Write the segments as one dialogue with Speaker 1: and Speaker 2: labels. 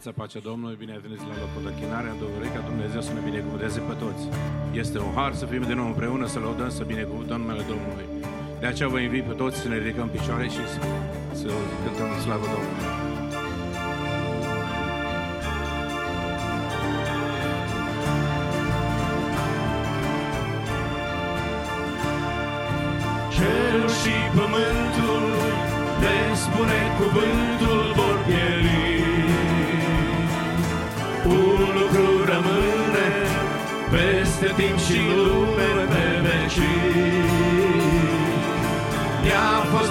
Speaker 1: dimineața, pacea Domnului, bine ați venit la locul de chinare, am dorit ca Dumnezeu să ne binecuvânteze pe toți. Este un har să fim din nou împreună, să lăudăm, să binecuvântăm numele Domnului. De aceea vă invit pe toți să ne ridicăm picioare și să, să cântăm în slavă Domnului.
Speaker 2: Cerul și pământul de spune cuvântul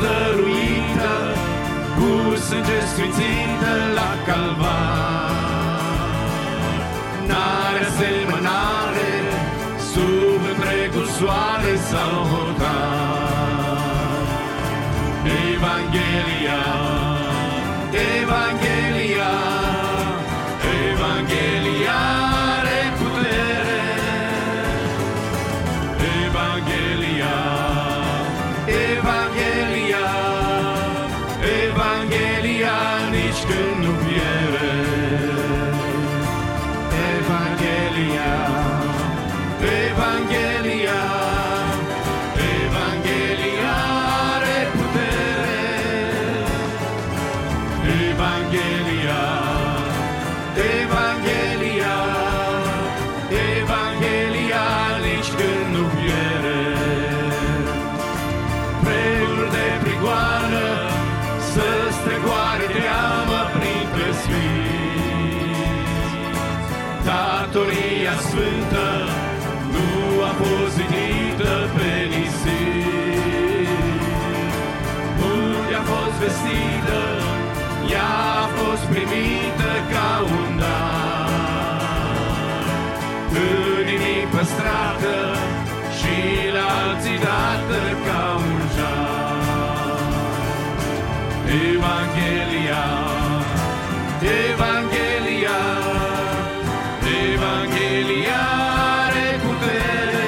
Speaker 2: dăruită cu sânge sfințită la calvar. N-are asemănare sub întregul soare sau hotar. Evanghelia, Evanghelia, păstrată și la alții dată ca un jar. Evanghelia, Evanghelia, Evanghelia are putere.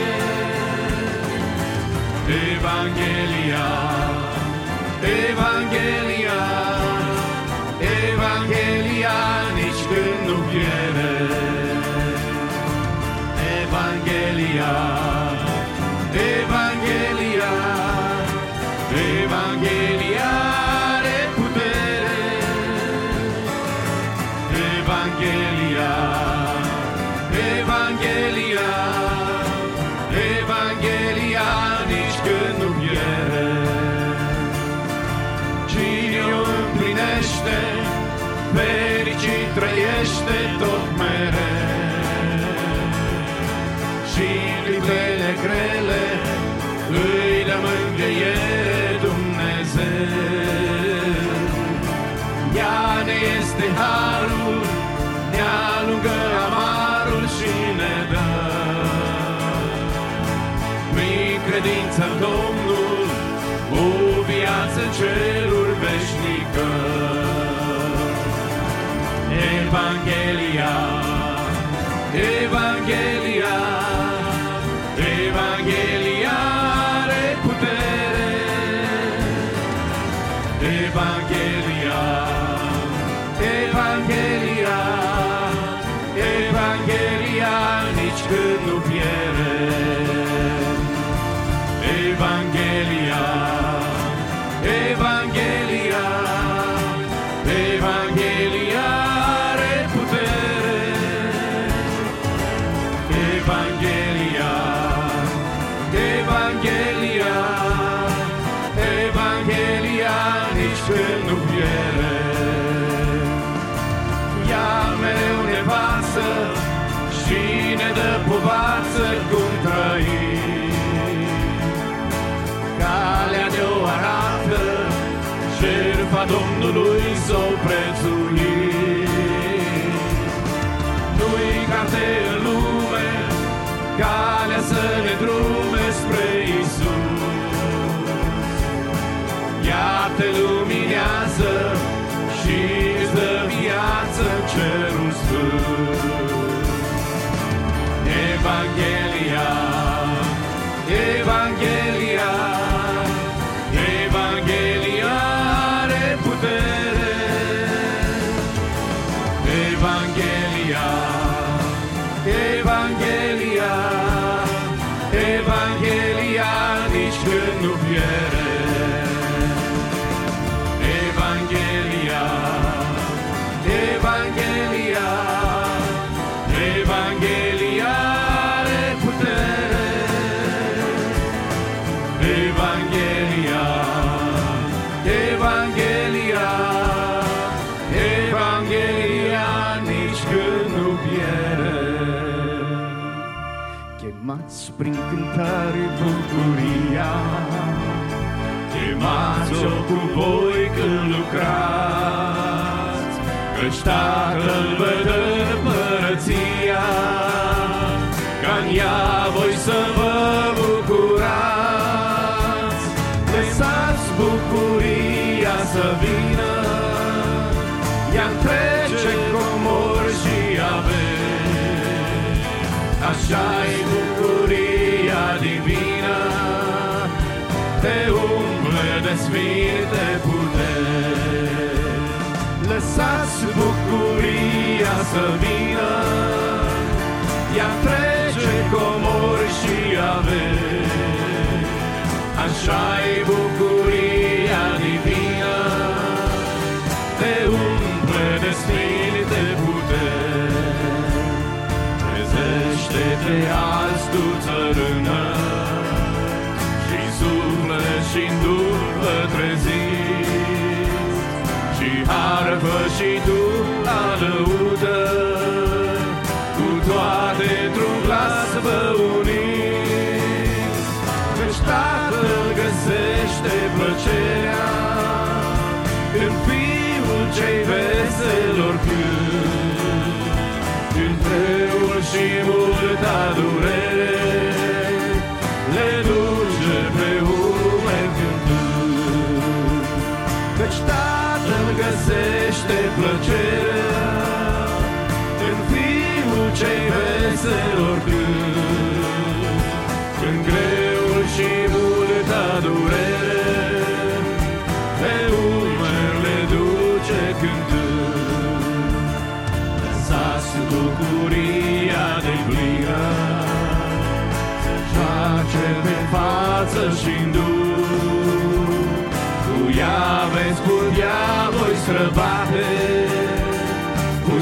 Speaker 2: Evanghelia, Evanghelia împlinește, fericit trăiește tot mereu. Evanghelia, dă povață cum trăim. Calea de-o arată, jertfa Domnului s-o prețuim. Nu-i carte în lume, calea să ne drume spre Isus. Ea Evanghelia, prin cântare bucuria. Chemați-o cu voi când lucrați, Căci Tatăl vă să vină, ea trece comor și averi. Așa-i bucuria divină, te umple de sfinte puteri. Trezește-te azi tu țărână, și suflet și duh vă treziți, și harfă și tu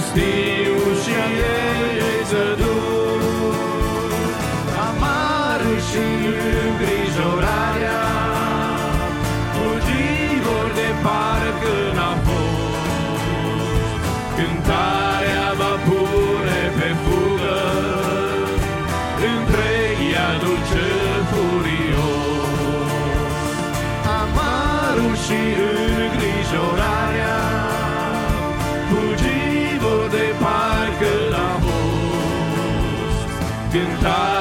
Speaker 2: Spirit. die.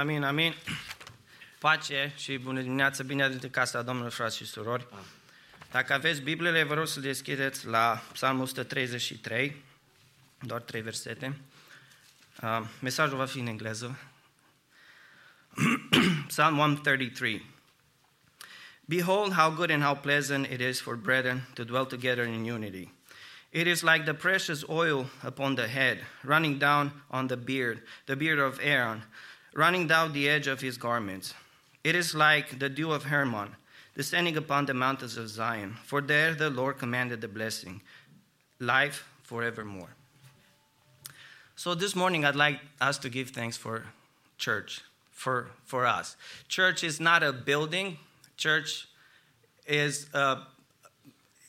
Speaker 3: Amin, amin. Pace și bună dimineața, bine ați venit casa Domnului, frați și surori. Dacă aveți Bibliile, vă rog să deschideți la Psalmul 133, doar trei versete. Uh, mesajul va fi în engleză. Psalm 133. Behold how good and how pleasant it is for brethren to dwell together in unity. It is like the precious oil upon the head, running down on the beard, the beard of Aaron, running down the edge of his garments. It is like the dew of Hermon, descending upon the mountains of Zion. For there the Lord commanded the blessing, life forevermore. So this morning, I'd like us to give thanks for church, for, for us. Church is not a building. Church is uh,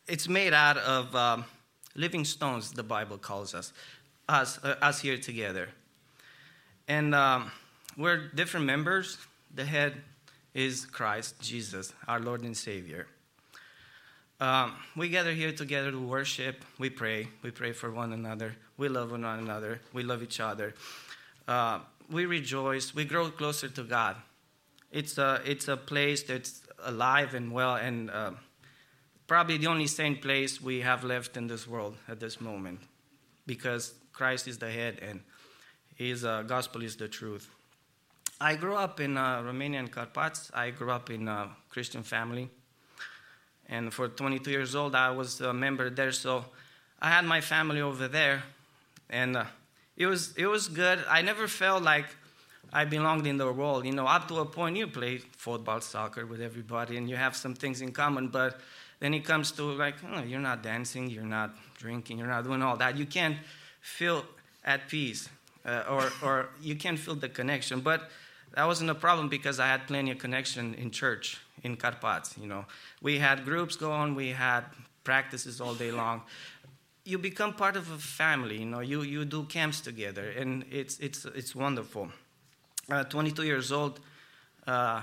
Speaker 3: it's made out of um, living stones. The Bible calls us, us, uh, us here together, and um, we're different members. The head is Christ Jesus, our Lord and Savior. Um, we gather here together to worship. We pray. We pray for one another. We love one another. We love each other. Uh, we rejoice. We grow closer to God. It's a, it's a place that's alive and well, and uh, probably the only sane place we have left in this world at this moment because Christ is the head and His uh, gospel is the truth. I grew up in uh, Romanian Carpats. I grew up in a Christian family. And for 22 years old, I was a member there. So I had my family over there. And uh, it, was, it was good. I never felt like I belonged in the world. You know, up to a point, you play football, soccer with everybody, and you have some things in common. But then it comes to like, oh, you're not dancing, you're not drinking, you're not doing all that. You can't feel at peace, uh, or, or you can't feel the connection. But that wasn't a problem because I had plenty of connection in church in Carpats. You know, we had groups going, we had practices all day long. You become part of a family. You know, you, you do camps together, and it's it's it's wonderful. Uh, 22 years old, uh,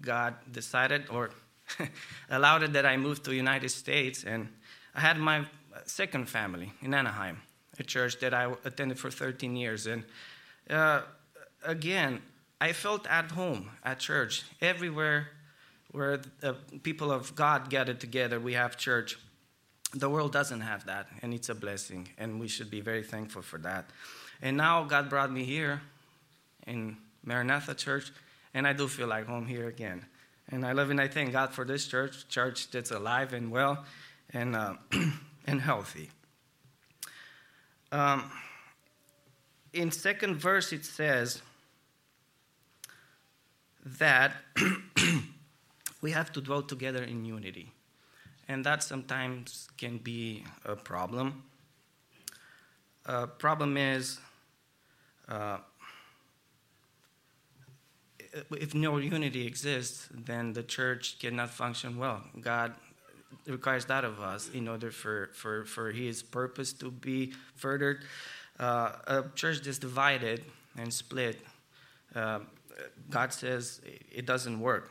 Speaker 3: God decided or allowed it that I moved to United States, and I had my second family in Anaheim, a church that I attended for 13 years, and uh, again, I felt at home at church. Everywhere where the people of God gather together, we have church. The world doesn't have that, and it's a blessing, and we should be very thankful for that. And now God brought me here in Maranatha Church, and I do feel like home here again. And I love and I thank God for this church, church that's alive and well and, uh, and healthy. Um, in second verse, it says, that we have to dwell together in unity. And that sometimes can be a problem. A problem is uh, if no unity exists, then the church cannot function well. God requires that of us in order for, for, for His purpose to be furthered. Uh, a church that's divided and split. God says it doesn't work.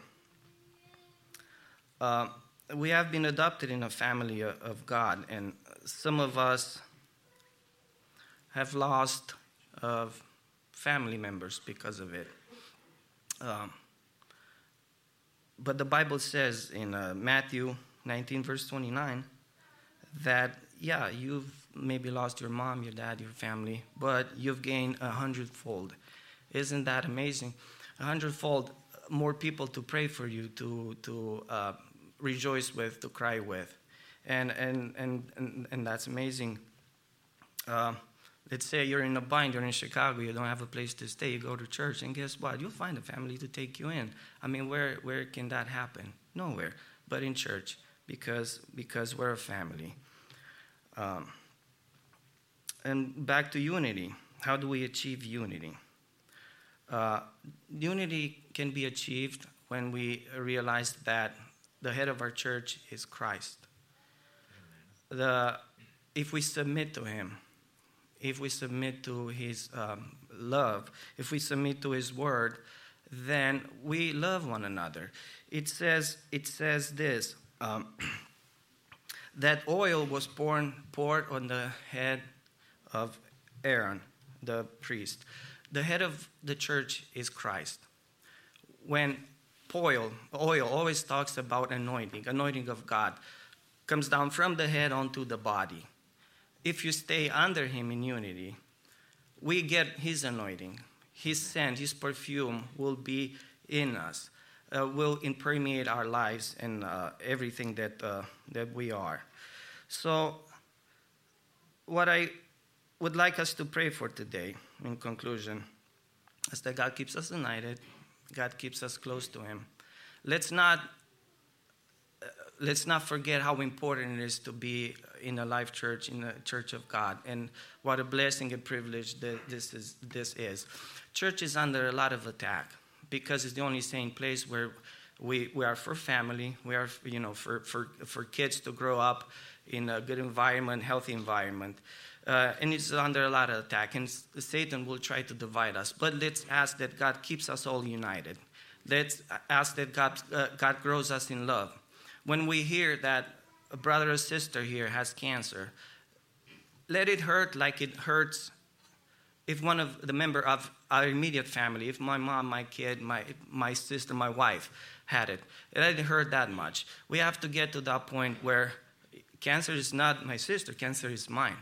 Speaker 3: Uh, we have been adopted in a family of God, and some of us have lost uh, family members because of it. Um, but the Bible says in uh, Matthew 19, verse 29, that, yeah, you've maybe lost your mom, your dad, your family, but you've gained a hundredfold. Isn't that amazing? A hundredfold more people to pray for you, to, to uh, rejoice with, to cry with. And, and, and, and, and that's amazing. Uh, let's say you're in a bind, you're in Chicago, you don't have a place to stay, you go to church, and guess what? You'll find a family to take you in. I mean, where, where can that happen? Nowhere, but in church, because, because we're a family. Um, and back to unity. How do we achieve unity? Uh, unity can be achieved when we realize that the head of our church is Christ. The, if we submit to Him, if we submit to His um, love, if we submit to His word, then we love one another. It says, it says this um, that oil was poured, poured on the head of Aaron, the priest. The head of the church is Christ. When oil, oil always talks about anointing, anointing of God, comes down from the head onto the body. If you stay under Him in unity, we get His anointing. His scent, His perfume will be in us, uh, will impermeate our lives and uh, everything that, uh, that we are. So, what I would like us to pray for today, in conclusion, is that God keeps us united, God keeps us close to Him. Let's not uh, let's not forget how important it is to be in a life church, in the church of God, and what a blessing and privilege that this is. This is. Church is under a lot of attack because it's the only sane place where we, we are for family, we are you know for, for, for kids to grow up in a good environment, healthy environment uh, and it's under a lot of attack, and Satan will try to divide us. But let's ask that God keeps us all united. Let's ask that God, uh, God grows us in love. When we hear that a brother or sister here has cancer, let it hurt like it hurts if one of the member of our immediate family, if my mom, my kid, my, my sister, my wife had it, it hurt that much. We have to get to that point where cancer is not my sister, cancer is mine.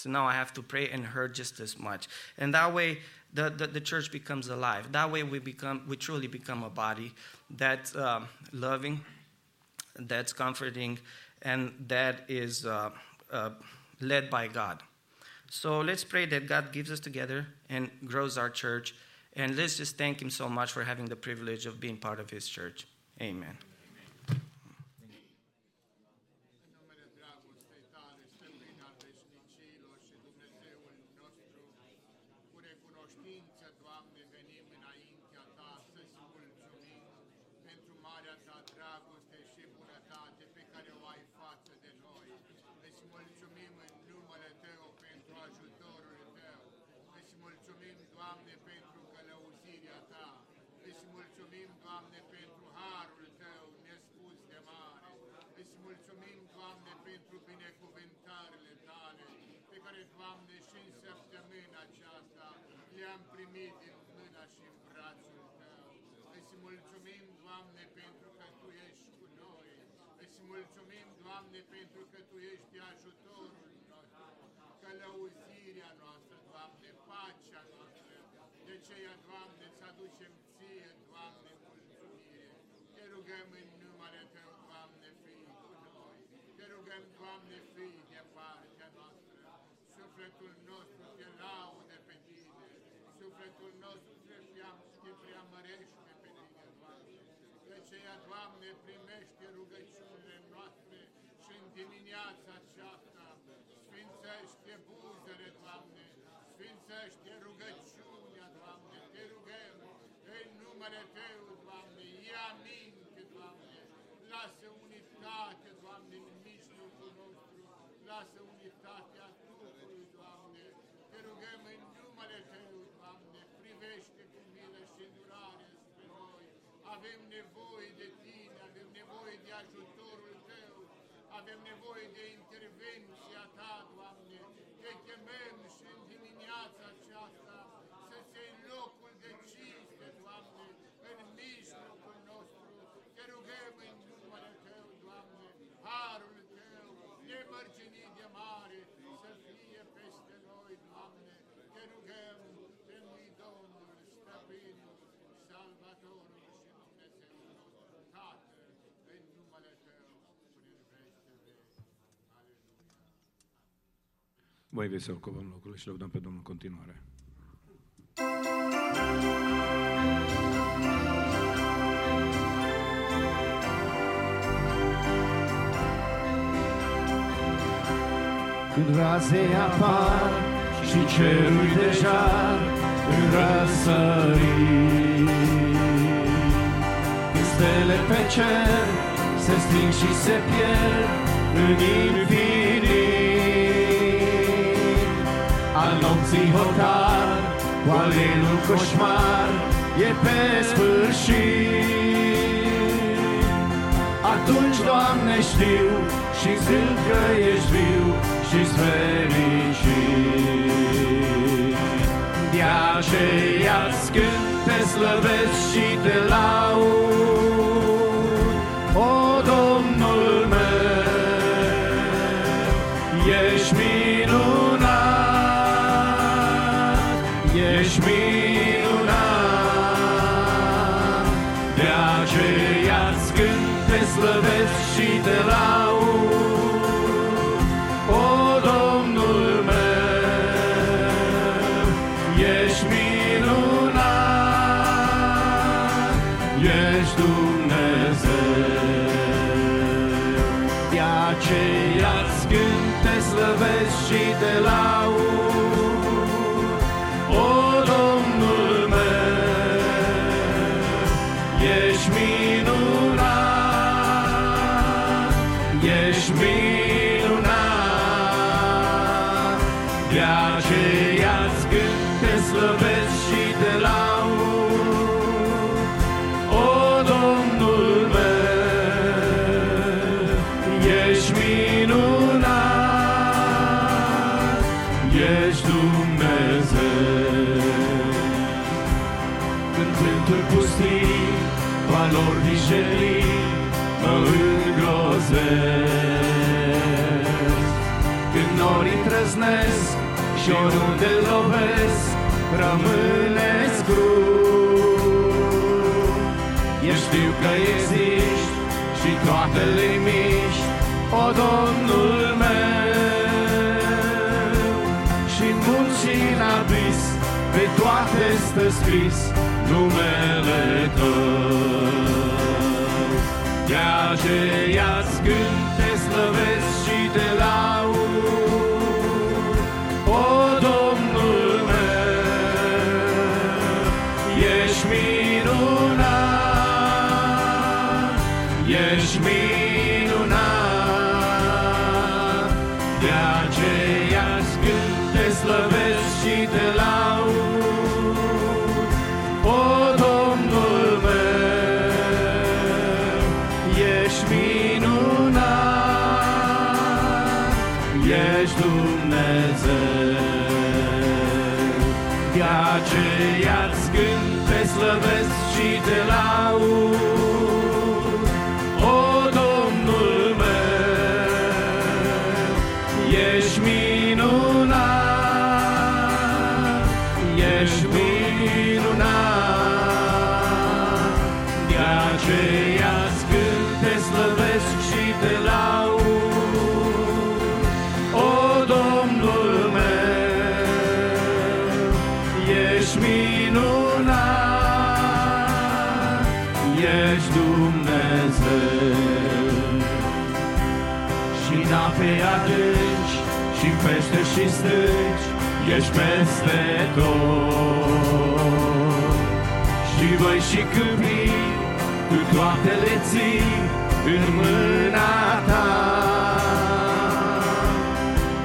Speaker 3: So now I have to pray and hurt just as much. And that way, the, the, the church becomes alive. That way, we, become, we truly become a body that's uh, loving, that's comforting, and that is uh, uh, led by God. So let's pray that God gives us together and grows our church. And let's just thank Him so much for having the privilege of being part of His church. Amen.
Speaker 4: Mulțumim, Doamne, pentru că Tu ești cu noi. Îți mulțumim, Doamne, pentru că Tu ești ajutorul nostru, călăuzirea noastră, Doamne, pacea noastră. De aceea, Doamne, îți aducem Ție, Doamne, mulțumire. Te rugăm în numele Tău, Doamne, fii cu noi. Te rugăm, Doamne, fii de partea noastră. Sufletul nostru te laude pe Tine. Sufletul nostru te, prea- te preamărește pe Tine, Doamne. De aceea, Doamne, primește rugăciunile noastre și în dimineața aceasta sfințește buzele, Doamne, sfințește rugăciunea, Doamne, te rugăm în numele Tău, Doamne, ia minte, Doamne, lasă unitate, Doamne, în mijlocul nostru, lasă unitatea Duhului, Doamne, te rugăm în numele Tău, Doamne, privește cu milă și îndurare spre noi, avem nevoie de Tine, avem nevoie de ajutorul Tău, avem nevoie de intervenția Ta, Doamne, te chemăm și în dimineața aceasta să-ți iei locul de cinste, Doamne, în mijlocul nostru. Te rugăm în numele Tău, Doamne, harul Tău, nemărginit de mare, să fie peste noi, Doamne. Te rugăm pe lui Domnul, Stăpânul, Salvatorul și Dumnezeul nostru, Tatăl, în numele Tău, până în veci de veci. Aleluia.
Speaker 1: Voi veți să ocupăm locul și lăudăm pe Domnul în continuare.
Speaker 2: Când razei apar și cerul deja în răsărit. Când stele pe cer se sting și se pierd în infinit. Al nopții hotar, cu alelul coșmar, e pe sfârșit. Atunci, Doamne, știu și simt că ești viu și fericit. De aceea-ți cânt, te slăvesc și te laud, rămâne scrup. Eu știu că existi și toate le miști, o Domnul meu. Și în mult și în abis, pe toate stă scris numele Tău. De aceea-ți cânt, te slăvesc și te laud, ești peste tot. Și voi și câmpii, cu toate le ții în mâna ta.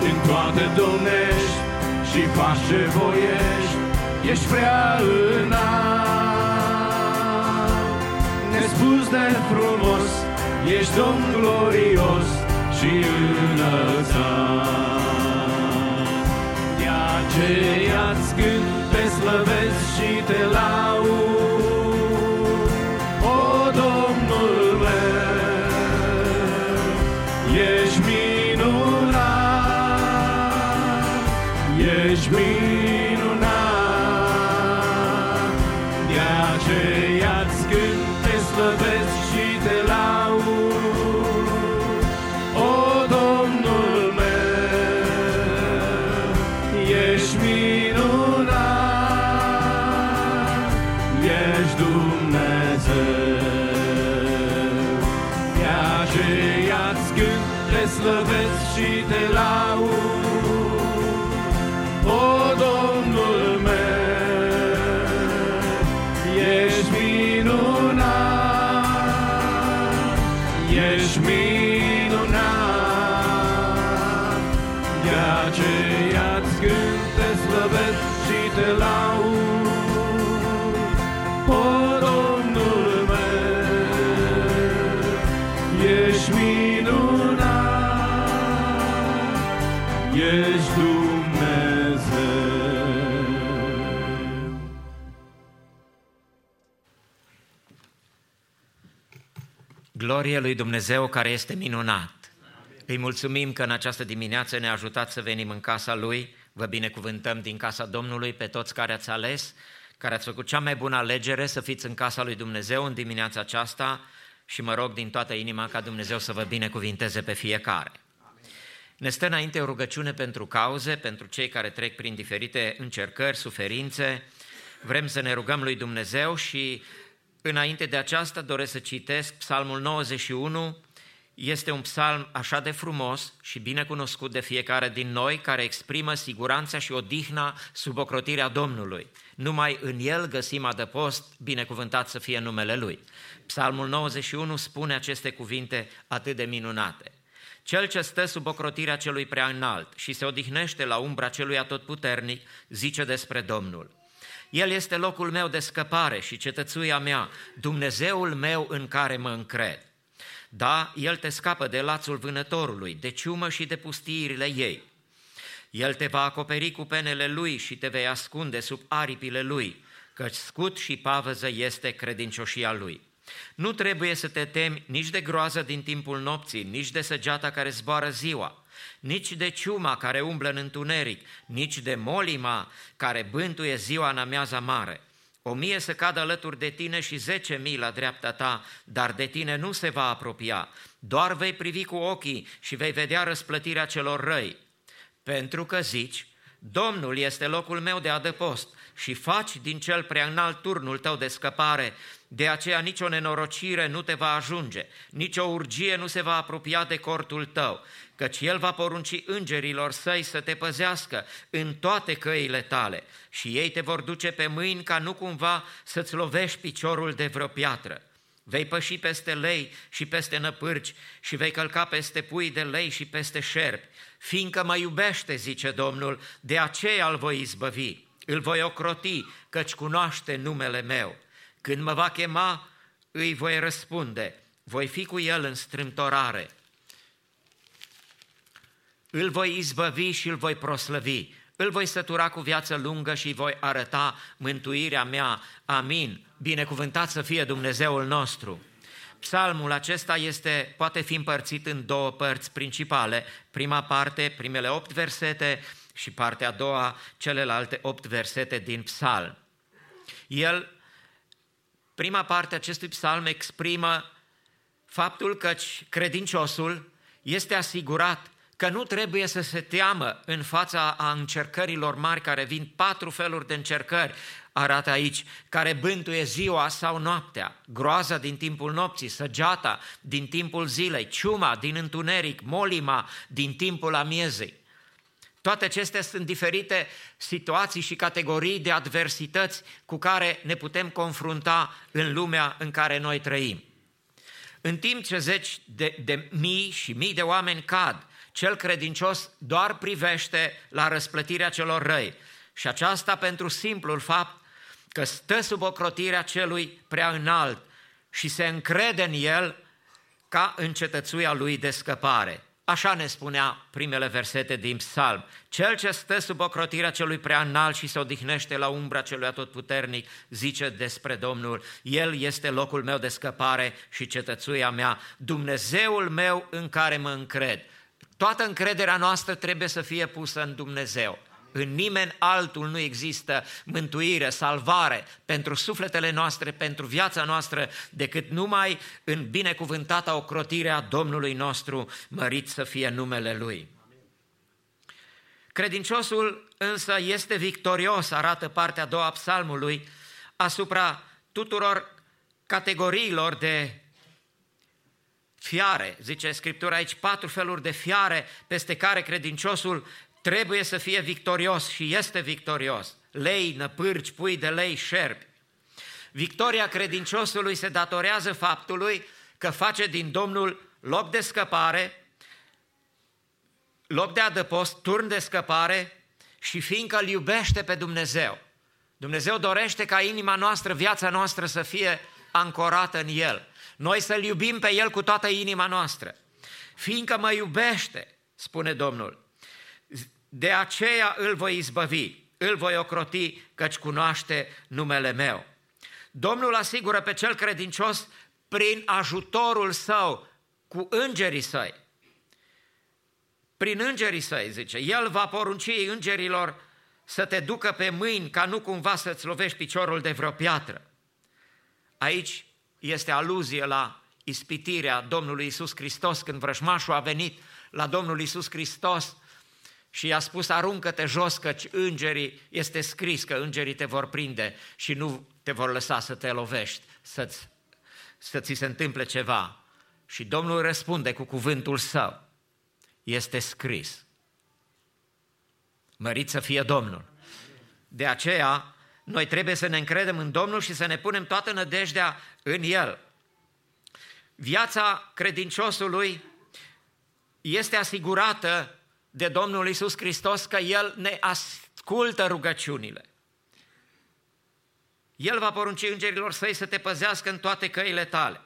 Speaker 2: În toate domnești și faci ce voiești, ești prea înalt. Nespus de frumos, ești Domn glorios și înălțat. De aceea-ți cânt, te slăvesc și te laud,
Speaker 5: Glorie lui Dumnezeu care este minunat. Îi mulțumim că în această dimineață ne-a ajutat să venim în casa Lui. Vă binecuvântăm din casa Domnului pe toți care ați ales, care ați făcut cea mai bună alegere să fiți în casa lui Dumnezeu în dimineața aceasta și mă rog din toată inima ca Dumnezeu să vă binecuvinteze pe fiecare. Ne stă înainte o rugăciune pentru cauze, pentru cei care trec prin diferite încercări, suferințe. Vrem să ne rugăm lui Dumnezeu și înainte de aceasta doresc să citesc Psalmul 91. Este un psalm așa de frumos și bine cunoscut de fiecare din noi, care exprimă siguranța și odihna sub ocrotirea Domnului. Numai în el găsim adăpost, binecuvântat să fie numele Lui. Psalmul 91 spune aceste cuvinte atât de minunate. Cel ce stă sub ocrotirea celui prea înalt și se odihnește la umbra celui atotputernic, zice despre Domnul. El este locul meu de scăpare și cetățuia mea, Dumnezeul meu în care mă încred. Da, El te scapă de lațul vânătorului, de ciumă și de pustiirile ei. El te va acoperi cu penele Lui și te vei ascunde sub aripile Lui, căci scut și pavăză este credincioșia Lui. Nu trebuie să te temi nici de groază din timpul nopții, nici de săgeata care zboară ziua, nici de ciuma care umblă în întuneric, nici de molima care bântuie ziua în amiaza mare. O mie să cadă alături de tine și zece mii la dreapta ta, dar de tine nu se va apropia. Doar vei privi cu ochii și vei vedea răsplătirea celor răi. Pentru că zici, Domnul este locul meu de adăpost și faci din cel prea înalt turnul tău de scăpare, de aceea nicio nenorocire nu te va ajunge, nicio urgie nu se va apropia de cortul tău, căci El va porunci îngerilor săi să te păzească în toate căile tale și ei te vor duce pe mâini ca nu cumva să-ți lovești piciorul de vreo piatră. Vei păși peste lei și peste năpârci și vei călca peste pui de lei și peste șerpi. Fiindcă mă iubește, zice Domnul, de aceea îl voi izbăvi, îl voi ocroti, căci cunoaște numele meu. Când mă va chema, îi voi răspunde, voi fi cu el în strâmtorare. Îl voi izbăvi și îl voi proslăvi, îl voi sătura cu viață lungă și îi voi arăta mântuirea mea. Amin. Binecuvântat să fie Dumnezeul nostru. Psalmul acesta este, poate fi împărțit în două părți principale. Prima parte, primele opt versete și partea a doua, celelalte opt versete din psalm. El, prima parte a acestui psalm exprimă faptul că credinciosul este asigurat că nu trebuie să se teamă în fața a încercărilor mari care vin, patru feluri de încercări, arată aici, care bântuie ziua sau noaptea, groaza din timpul nopții, săgeata din timpul zilei, ciuma din întuneric, molima din timpul amiezei. Toate acestea sunt diferite situații și categorii de adversități cu care ne putem confrunta în lumea în care noi trăim. În timp ce zeci de, de mii și mii de oameni cad, cel credincios doar privește la răsplătirea celor răi. Și aceasta pentru simplul fapt că stă sub ocrotirea celui prea înalt și se încrede în el ca în cetățuia lui de scăpare. Așa ne spunea primele versete din psalm. Cel ce stă sub ocrotirea celui prea înalt și se odihnește la umbra celui atotputernic, zice despre Domnul, El este locul meu de scăpare și cetățuia mea, Dumnezeul meu în care mă încred. Toată încrederea noastră trebuie să fie pusă în Dumnezeu. În nimeni altul nu există mântuire, salvare pentru sufletele noastre, pentru viața noastră, decât numai în binecuvântata ocrotire a Domnului nostru, mărit să fie numele Lui. Credinciosul însă este victorios, arată partea a doua a psalmului, asupra tuturor categoriilor de fiare, zice Scriptura aici, patru feluri de fiare peste care credinciosul trebuie să fie victorios și este victorios. Lei, năpârci, pui de lei, șerpi. Victoria credinciosului se datorează faptului că face din Domnul loc de scăpare, loc de adăpost, turn de scăpare și fiindcă îl iubește pe Dumnezeu. Dumnezeu dorește ca inima noastră, viața noastră să fie ancorată în El. Noi să-L iubim pe El cu toată inima noastră. Fiindcă mă iubește, spune Domnul, de aceea îl voi izbăvi, îl voi ocroti, căci cunoaște numele meu. Domnul asigură pe cel credincios prin ajutorul său, cu îngerii săi. Prin îngerii săi, zice, El va porunci îngerilor să te ducă pe mâini ca nu cumva să-ți lovești piciorul de vreo piatră. Aici este aluzie la ispitirea Domnului Isus Hristos când vrăjmașul a venit la Domnul Isus Hristos și i-a spus aruncă-te jos căci îngerii, este scris că îngerii te vor prinde și nu te vor lăsa să te lovești, să-ți, să ți se întâmple ceva. Și Domnul răspunde cu cuvântul său, este scris. Mărit să fie Domnul. De aceea, noi trebuie să ne încredem în Domnul și să ne punem toată nădejdea în El. Viața credinciosului este asigurată de Domnul Isus Hristos că El ne ascultă rugăciunile. El va porunci îngerilor săi să te păzească în toate căile tale.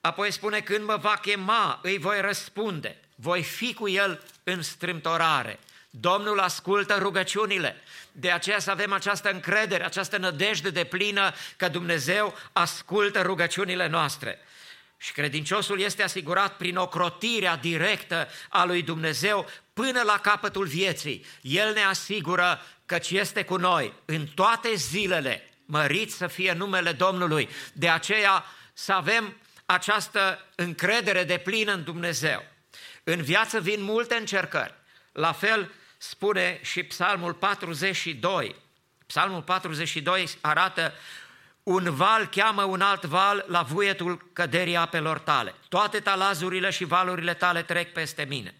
Speaker 5: Apoi spune, când mă va chema, îi voi răspunde, voi fi cu El în strâmtorare. Domnul ascultă rugăciunile. De aceea să avem această încredere, această nădejde de plină că Dumnezeu ascultă rugăciunile noastre. Și credinciosul este asigurat prin ocrotirea directă a lui Dumnezeu până la capătul vieții. El ne asigură căci este cu noi în toate zilele. Mărit să fie numele Domnului. De aceea să avem această încredere de plină în Dumnezeu. În viață vin multe încercări. La fel spune și Psalmul 42. Psalmul 42 arată un val cheamă un alt val la vuietul căderii apelor tale. Toate talazurile și valurile tale trec peste mine.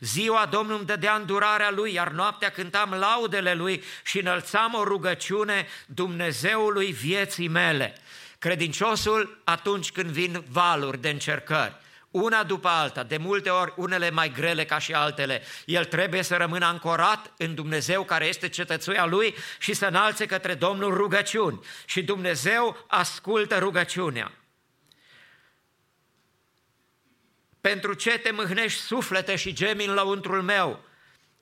Speaker 5: Ziua Domnul îmi dădea îndurarea Lui, iar noaptea cântam laudele Lui și înălțam o rugăciune Dumnezeului vieții mele. Credinciosul, atunci când vin valuri de încercări, una după alta, de multe ori unele mai grele ca și altele, el trebuie să rămână ancorat în Dumnezeu care este cetățuia lui și să înalțe către Domnul rugăciuni. Și Dumnezeu ascultă rugăciunea. Pentru ce te mâhnești suflete și gemi în lăuntrul meu?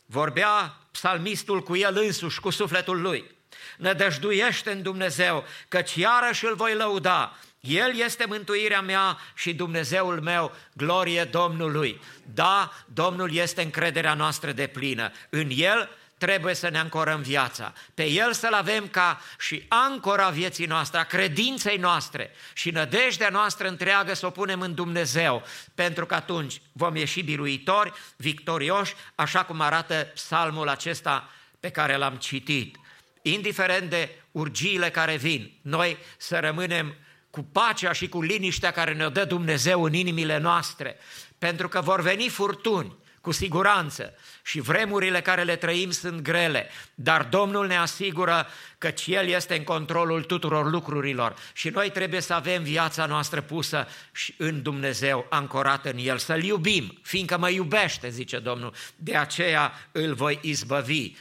Speaker 5: Vorbea psalmistul cu el însuși, cu sufletul lui. Nădăjduiește în Dumnezeu, căci iarăși îl voi lăuda. El este mântuirea mea și Dumnezeul meu, glorie Domnului. Da, Domnul este încrederea noastră de plină. În El trebuie să ne ancorăm viața. Pe El să-L avem ca și ancora vieții noastre, a credinței noastre și nădejdea noastră întreagă să o punem în Dumnezeu, pentru că atunci vom ieși biruitori, victorioși, așa cum arată psalmul acesta pe care l-am citit. Indiferent de urgiile care vin, noi să rămânem cu pacea și cu liniștea care ne-o dă Dumnezeu în inimile noastre, pentru că vor veni furtuni, cu siguranță, și vremurile care le trăim sunt grele, dar Domnul ne asigură că El este în controlul tuturor lucrurilor și noi trebuie să avem viața noastră pusă și în Dumnezeu, ancorată în El, să-L iubim, fiindcă mă iubește, zice Domnul, de aceea îl voi izbăvi.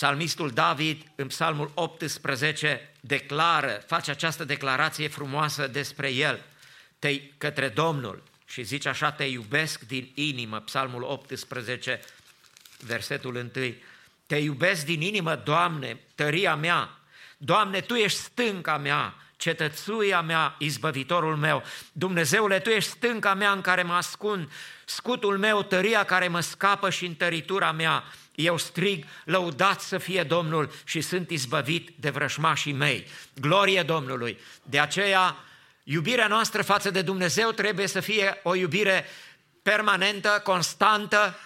Speaker 5: Psalmistul David, în psalmul 18, declară, face această declarație frumoasă despre el, te, către Domnul. Și zice așa, te iubesc din inimă, psalmul 18, versetul 1, te iubesc din inimă, Doamne, tăria mea, Doamne, Tu ești stânca mea, cetățuia mea, izbăvitorul meu. Dumnezeule, Tu ești stânca mea în care mă ascund, scutul meu, tăria care mă scapă și întăritura mea. Eu strig, lăudat să fie Domnul și sunt izbăvit de vrășmașii mei. Glorie Domnului! De aceea, iubirea noastră față de Dumnezeu trebuie să fie o iubire permanentă, constantă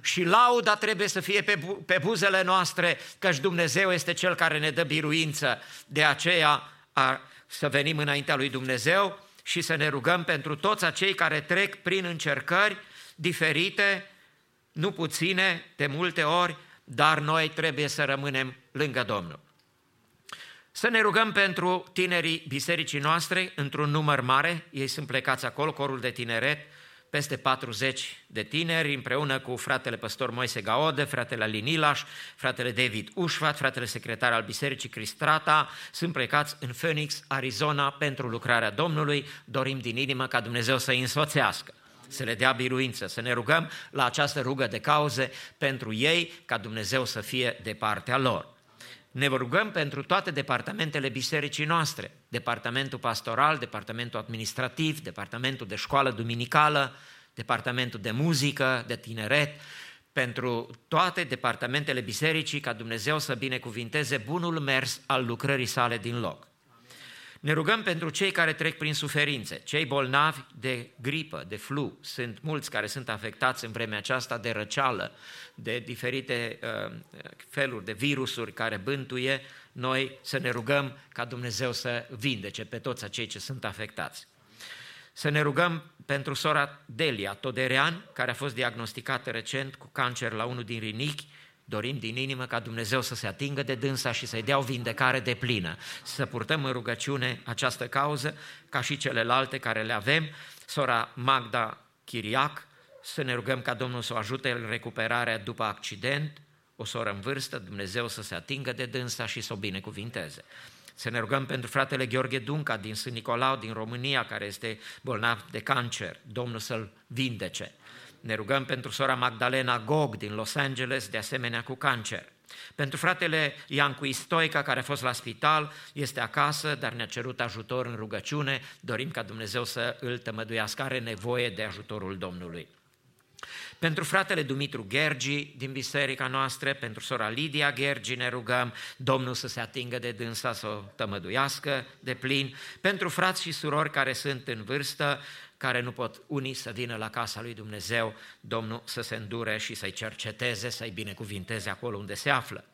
Speaker 5: și lauda trebuie să fie pe, bu- pe buzele noastre, căci Dumnezeu este Cel care ne dă biruință. De aceea, a, să venim înaintea lui Dumnezeu și să ne rugăm pentru toți acei care trec prin încercări diferite, nu puține, de multe ori, dar noi trebuie să rămânem lângă Domnul. Să ne rugăm pentru tinerii bisericii noastre, într-un număr mare, ei sunt plecați acolo, corul de tineret, peste 40 de tineri, împreună cu fratele păstor Moise Gaode, fratele Alin Ilaș, fratele David Ușvat, fratele secretar al Bisericii Cristrata, sunt plecați în Phoenix, Arizona, pentru lucrarea Domnului. Dorim din inimă ca Dumnezeu să-i însoțească să le dea biruință, să ne rugăm la această rugă de cauze pentru ei, ca Dumnezeu să fie de partea lor. Ne rugăm pentru toate departamentele bisericii noastre, departamentul pastoral, departamentul administrativ, departamentul de școală duminicală, departamentul de muzică, de tineret, pentru toate departamentele bisericii, ca Dumnezeu să binecuvinteze bunul mers al lucrării sale din loc. Ne rugăm pentru cei care trec prin suferințe, cei bolnavi de gripă, de flu. Sunt mulți care sunt afectați în vremea aceasta de răceală, de diferite uh, feluri de virusuri care bântuie. Noi să ne rugăm ca Dumnezeu să vindece pe toți acei ce sunt afectați. Să ne rugăm pentru sora Delia Toderean, care a fost diagnosticată recent cu cancer la unul din rinichi, Dorim din inimă ca Dumnezeu să se atingă de dânsa și să-i dea o vindecare de plină. Să purtăm în rugăciune această cauză, ca și celelalte care le avem. Sora Magda Chiriac, să ne rugăm ca Domnul să o ajute în recuperarea după accident, o soră în vârstă, Dumnezeu să se atingă de dânsa și să o binecuvinteze. Să ne rugăm pentru fratele Gheorghe Dunca din Sân Nicolau, din România, care este bolnav de cancer, Domnul să-l vindece. Ne rugăm pentru sora Magdalena Gog din Los Angeles, de asemenea cu cancer. Pentru fratele Iancu Istoica, care a fost la spital, este acasă, dar ne-a cerut ajutor în rugăciune. Dorim ca Dumnezeu să îl tămăduiască, are nevoie de ajutorul Domnului. Pentru fratele Dumitru Gergi din biserica noastră, pentru sora Lidia Gergi ne rugăm Domnul să se atingă de dânsa, să o tămăduiască de plin. Pentru frați și surori care sunt în vârstă, care nu pot unii să vină la casa lui Dumnezeu, Domnul să se îndure și să-i cerceteze, să-i binecuvinteze acolo unde se află.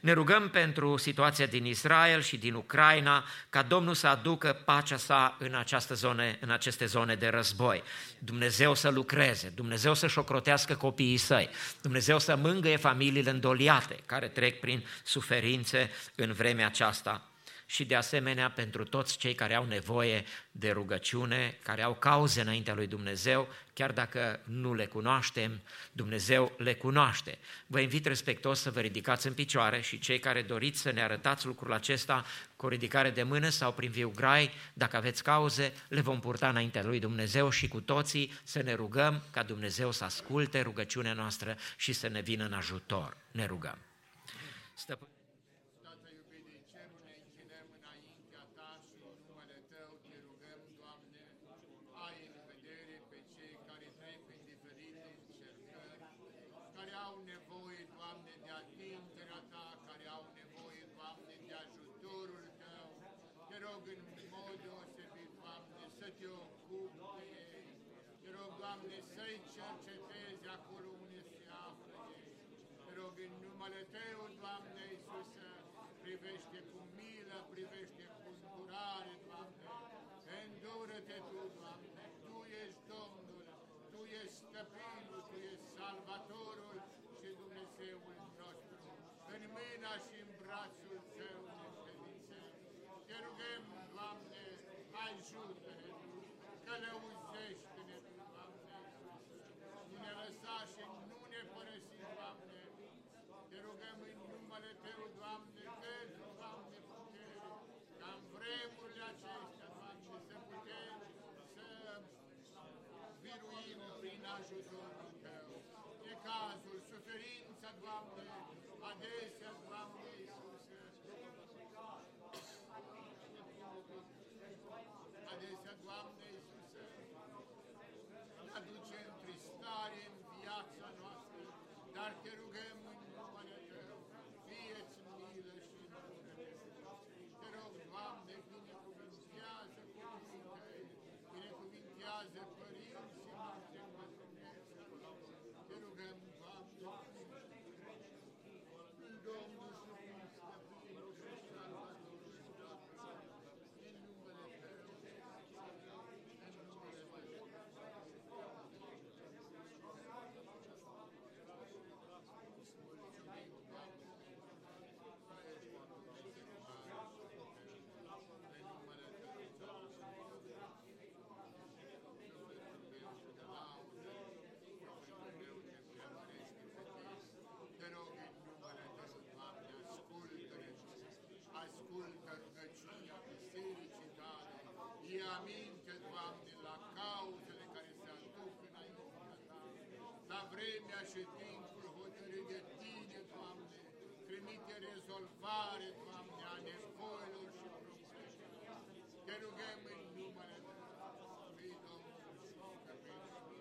Speaker 5: Ne rugăm pentru situația din Israel și din Ucraina, ca Domnul să aducă pacea sa în, această zone, în aceste zone de război. Dumnezeu să lucreze, Dumnezeu să șocrotească copiii săi, Dumnezeu să mângâie familiile îndoliate care trec prin suferințe în vremea aceasta și de asemenea pentru toți cei care au nevoie de rugăciune, care au cauze înaintea lui Dumnezeu, chiar dacă nu le cunoaștem, Dumnezeu le cunoaște. Vă invit respectos să vă ridicați în picioare și cei care doriți să ne arătați lucrul acesta cu o ridicare de mână sau prin viu grai, dacă aveți cauze, le vom purta înaintea lui Dumnezeu și cu toții să ne rugăm ca Dumnezeu să asculte rugăciunea noastră și să ne vină în ajutor. Ne rugăm. Stăpân...
Speaker 4: Tată iubit din cerul, ne închinăm înaintea Ta și în numele Tău te rugăm, Doamne, ai în vedere pe cei care trec prin diferite încercări, care au nevoie, Doamne, de atingerea Ta, care au nevoie, Doamne, de ajutorul Tău. Te rog în mod deosebit, Doamne, să Te ocupi de ei. Te rog, Doamne, să-i cercetezi acolo unde se află ei. Te rog în numele Tău, Doamne Iisuse, privește cu milă, privește cu îndurare, Doamne. Îndură-te Tu, Doamne, Tu ești Domnul, Tu ești Stăpânul, Tu ești Salvatorul și Dumnezeul nostru. În mâna și în brațul Tău ne credințăm. Te rugăm, Doamne, ajută-ne, călăuzește-ne, Tu, Doamne, nu ne lăsa și nu ne părăsi, Doamne. Te rugăm în numele Tău, Doamne, vezi, Doamne, putere, ca în vremurile acestea, Doamne, să putem să biruim prin ajutorul Tău. E cazul, suferința, Doamne, adesea, Doamne, Iisuse, adesea, Doamne, Iisuse, ne aduce întristare în viața noastră, dar te rugăm în numele Tău, fie-ți milă și îndură-te. Te rog, Doamne, binecuvintează copiii Tăi, binecuvintează părinții noștri în Dumnezeu. Te rugăm, Doamne, Domnul și Stăpânul și Salvatorul nostru, în numele Tău, în numele Tău. Te rog în numele Tău, Doamne, ascultă-ne, ascultă rugăciunea bisericii Tale, ia aminte, Doamne, la cauzele care se aduc înaintea Ta, la vremea și timpul hotărât de Tine, Doamne, trimite rezolvare, Doamne, a nevoilor și problemelor. Te rugăm în numele Tău, fii Domnul și Stăpânul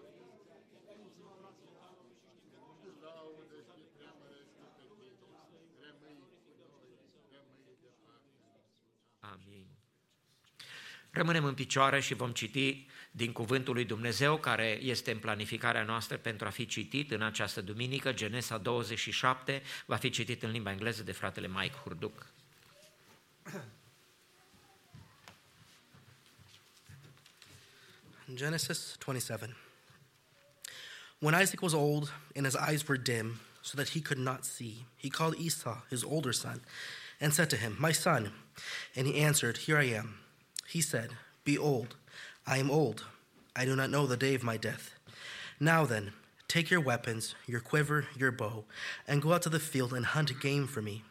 Speaker 4: laudă și preamărește pe tine, rămâi cu noi, rămâi departe.
Speaker 5: Amin. Rămânem în picioare și vom citi din Cuvântul lui Dumnezeu, care este în planificarea noastră pentru a fi citit în această duminică, Genesa 27, va fi citit în limba engleză de fratele Mike Hurduc.
Speaker 6: Genesis 27. When Isaac was old and his eyes were dim, so that he could not see, he called Esau, his older son, and said to him, My son. And he answered, Here I am. He said, Behold, I am old. I do not know the day of my death. Now then, take your weapons, your quiver, your bow, and go out to the field and hunt game for me.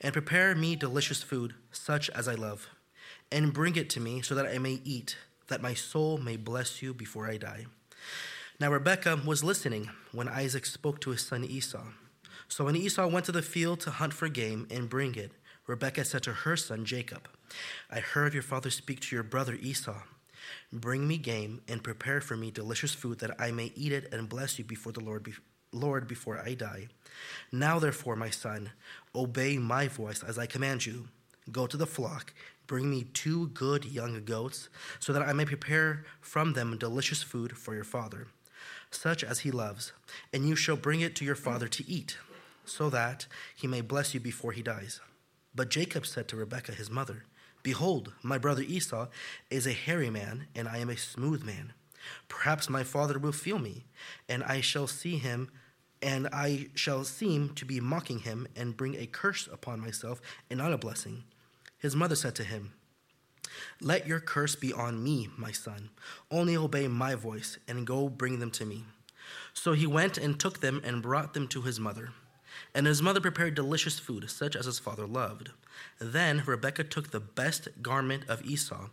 Speaker 6: And prepare me delicious food, such as I love, and bring it to me so that I may eat, that my soul may bless you before I die. Now Rebekah was listening when Isaac spoke to his son Esau. So when Esau went to the field to hunt for game and bring it, Rebekah said to her son Jacob, I heard your father speak to your brother Esau. Bring me game and prepare for me delicious food that I may eat it and bless you before the Lord, be- Lord before I die. Now, therefore, my son, obey my voice as I command you. Go to the flock, bring me two good young goats, so that I may prepare from them delicious food for your father, such as he loves, and you shall bring it to your father to eat, so that he may bless you before he dies. But Jacob said to Rebekah his mother, Behold, my brother Esau is a hairy man, and I am a smooth man. Perhaps my father will feel me, and I shall see him, and I shall seem to be mocking him, and bring a curse upon myself, and not a blessing. His mother said to him, Let your curse be on me, my son. Only obey my voice, and go bring them to me. So he went and took them and brought them to his mother. And his mother prepared delicious food, such as his father loved. Then Rebekah took the best garment of Esau,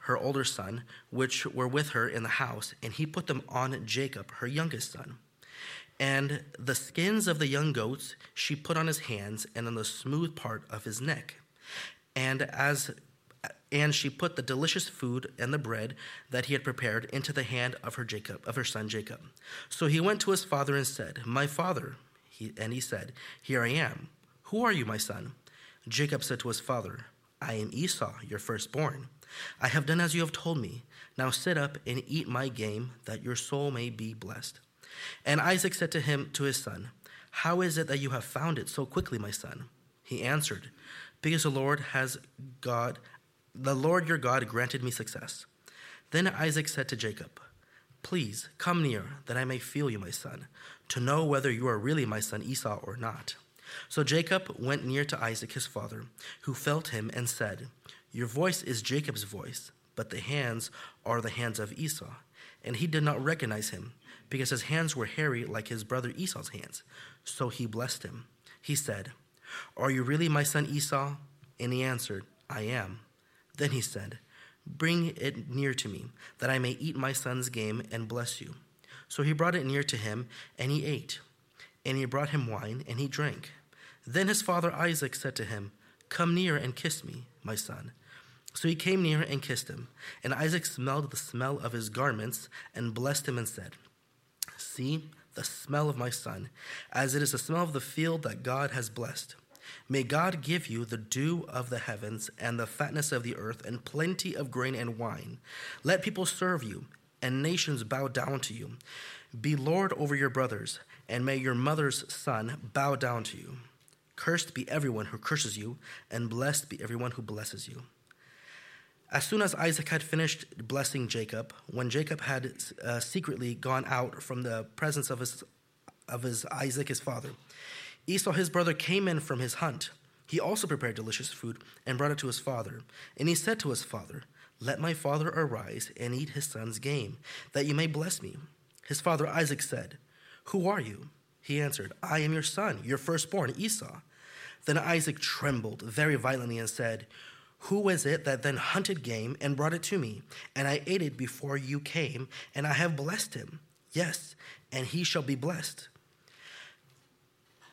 Speaker 6: her older son, which were with her in the house, and he put them on Jacob, her youngest son. And the skins of the young goats she put on his hands and on the smooth part of his neck. And as and she put the delicious food and the bread that he had prepared into the hand of her Jacob, of her son Jacob. So he went to his father and said, "My father." He, and he said, "Here I am. Who are you, my son?" Jacob said to his father, "I am Esau, your firstborn. I have done as you have told me. Now sit up and eat my game, that your soul may be blessed." And Isaac said to him, to his son, How is it that you have found it so quickly, my son? He answered, Because the Lord has God, the Lord your God granted me success. Then Isaac said to Jacob, Please come near, that I may feel you, my son, to know whether you are really my son Esau or not. So Jacob went near to Isaac his father, who felt him and said, Your voice is Jacob's voice, but the hands are the hands of Esau. And he did not recognize him because his hands were hairy like his brother Esau's hands. So he blessed him. He said, Are you really my son Esau? And he answered, I am. Then he said, Bring it near to me, that I may eat my son's game and bless you. So he brought it near to him, and he ate. And he brought him wine, and he drank. Then his father Isaac said to him, Come near and kiss me, my son. So he came near and kissed him. And Isaac smelled the smell of his garments, and blessed him and said, See the smell of my son, as it is the smell of the field that God has blessed. May God give you the dew of the heavens and the fatness of the earth and plenty of grain and wine. Let people serve you and nations bow down to you. Be Lord over your brothers, and may your mother's son bow down to you. Cursed be everyone who curses you, and blessed be everyone who blesses you. As soon as Isaac had finished blessing Jacob, when Jacob had uh, secretly gone out from the presence of his, of his Isaac, his father, Esau, his brother, came in from his hunt. He also prepared delicious food and brought it to his father. And he said to his father, Let my father arise and eat his son's game, that you may bless me. His father Isaac said, Who are you? He answered, I am your son, your firstborn, Esau. Then Isaac trembled very violently and said, who was it that then hunted game and brought it to me? And I ate it before you came, and I have blessed him. Yes, and he shall be blessed.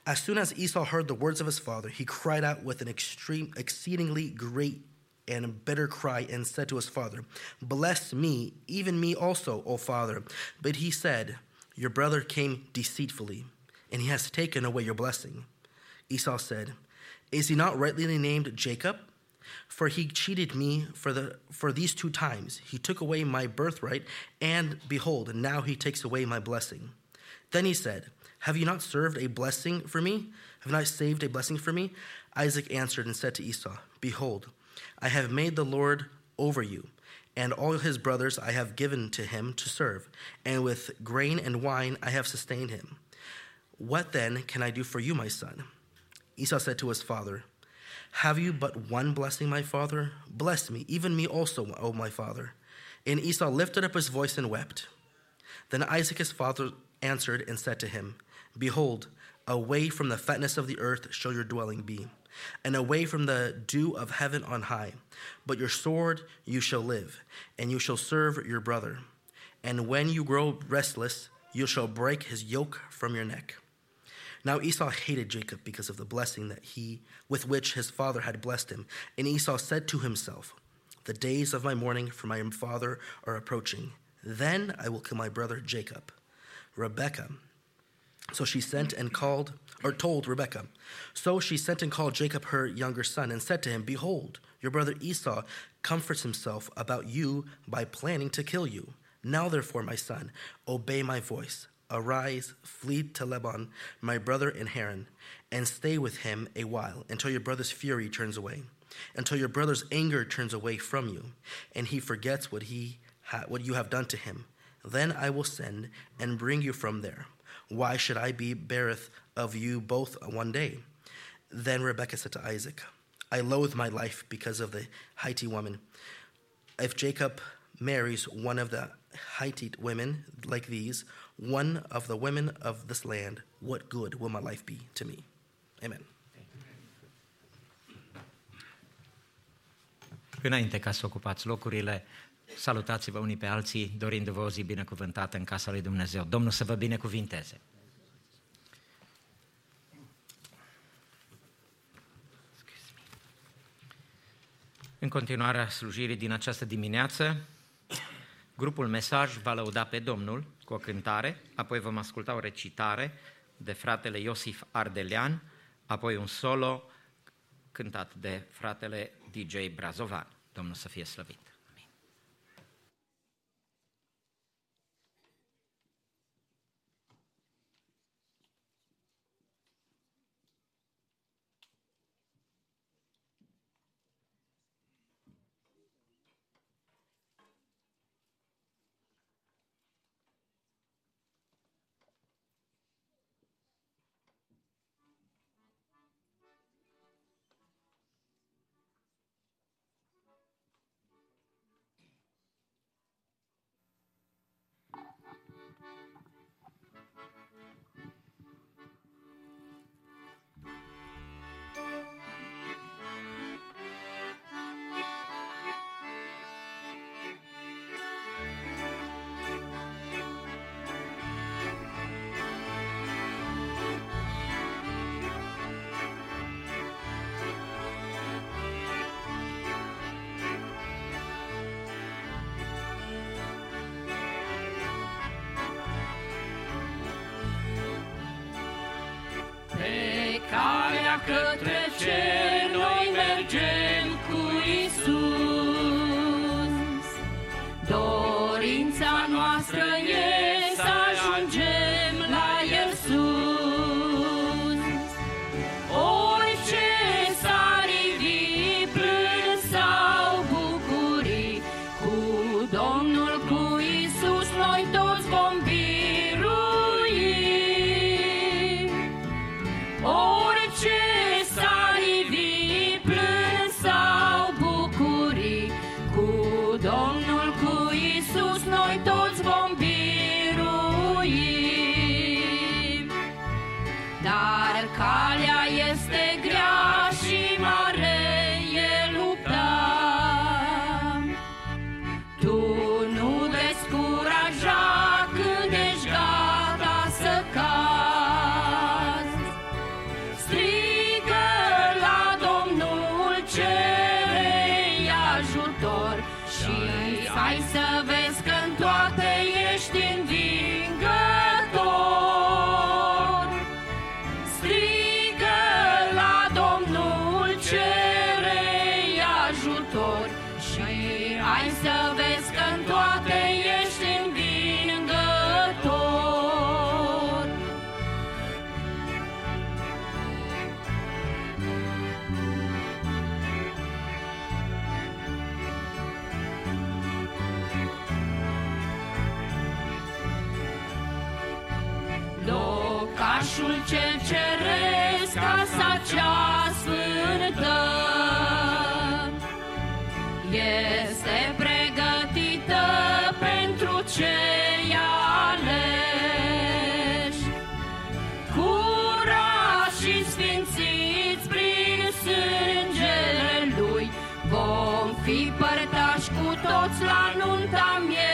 Speaker 6: As soon as Esau heard the words of his father, he cried out with an extreme, exceedingly great and bitter cry and said to his father, Bless me, even me also, O father. But he said, Your brother came deceitfully, and he has taken away your blessing. Esau said, Is he not rightly named Jacob? For he cheated me for, the, for these two times. He took away my birthright, and behold, now he takes away my blessing. Then he said, Have you not served a blessing for me? Have not saved a blessing for me? Isaac answered and said to Esau, Behold, I have made the Lord over you, and all his brothers I have given to him to serve, and with grain and wine I have sustained him. What then can I do for you, my son? Esau said to his father, have you but one blessing, my father? Bless me, even me also, O my father. And Esau lifted up his voice and wept. Then Isaac his father answered and said to him, Behold, away from the fatness of the earth shall your dwelling be, and away from the dew of heaven on high. But your sword you shall live, and you shall serve your brother. And when you grow restless, you shall break his yoke from your neck. Now Esau hated Jacob because of the blessing that he with which his father had blessed him. And Esau said to himself, The days of my mourning for my father are approaching. Then I will kill my brother Jacob. Rebekah. So she sent and called, or told Rebekah. So she sent and called Jacob her younger son, and said to him, Behold, your brother Esau comforts himself about you by planning to kill you. Now, therefore, my son, obey my voice. Arise, flee to Lebanon, my brother in Haran, and stay with him a while until your brother's fury turns away, until your brother's anger turns away from you, and he forgets what he ha- what you have done to him. Then I will send and bring you from there. Why should I be beareth of you both one day? Then Rebekah said to Isaac, I loathe my life because of the Hittite woman. If Jacob marries one of the Hittite women like these, one of the women of this land, what good will my life be to me? Amen.
Speaker 7: Înainte ca să ocupați locurile, salutați-vă unii pe alții, dorindu-vă o zi binecuvântată în casa lui Dumnezeu. Domnul să vă binecuvinteze. În continuarea slujirii din această dimineață, grupul Mesaj va lăuda pe Domnul cu o cântare, apoi vom asculta o recitare de fratele Iosif Ardelean, apoi un solo cântat de fratele DJ Brazovan. Domnul să fie slăvit.
Speaker 8: Cu toți la nunta mielului.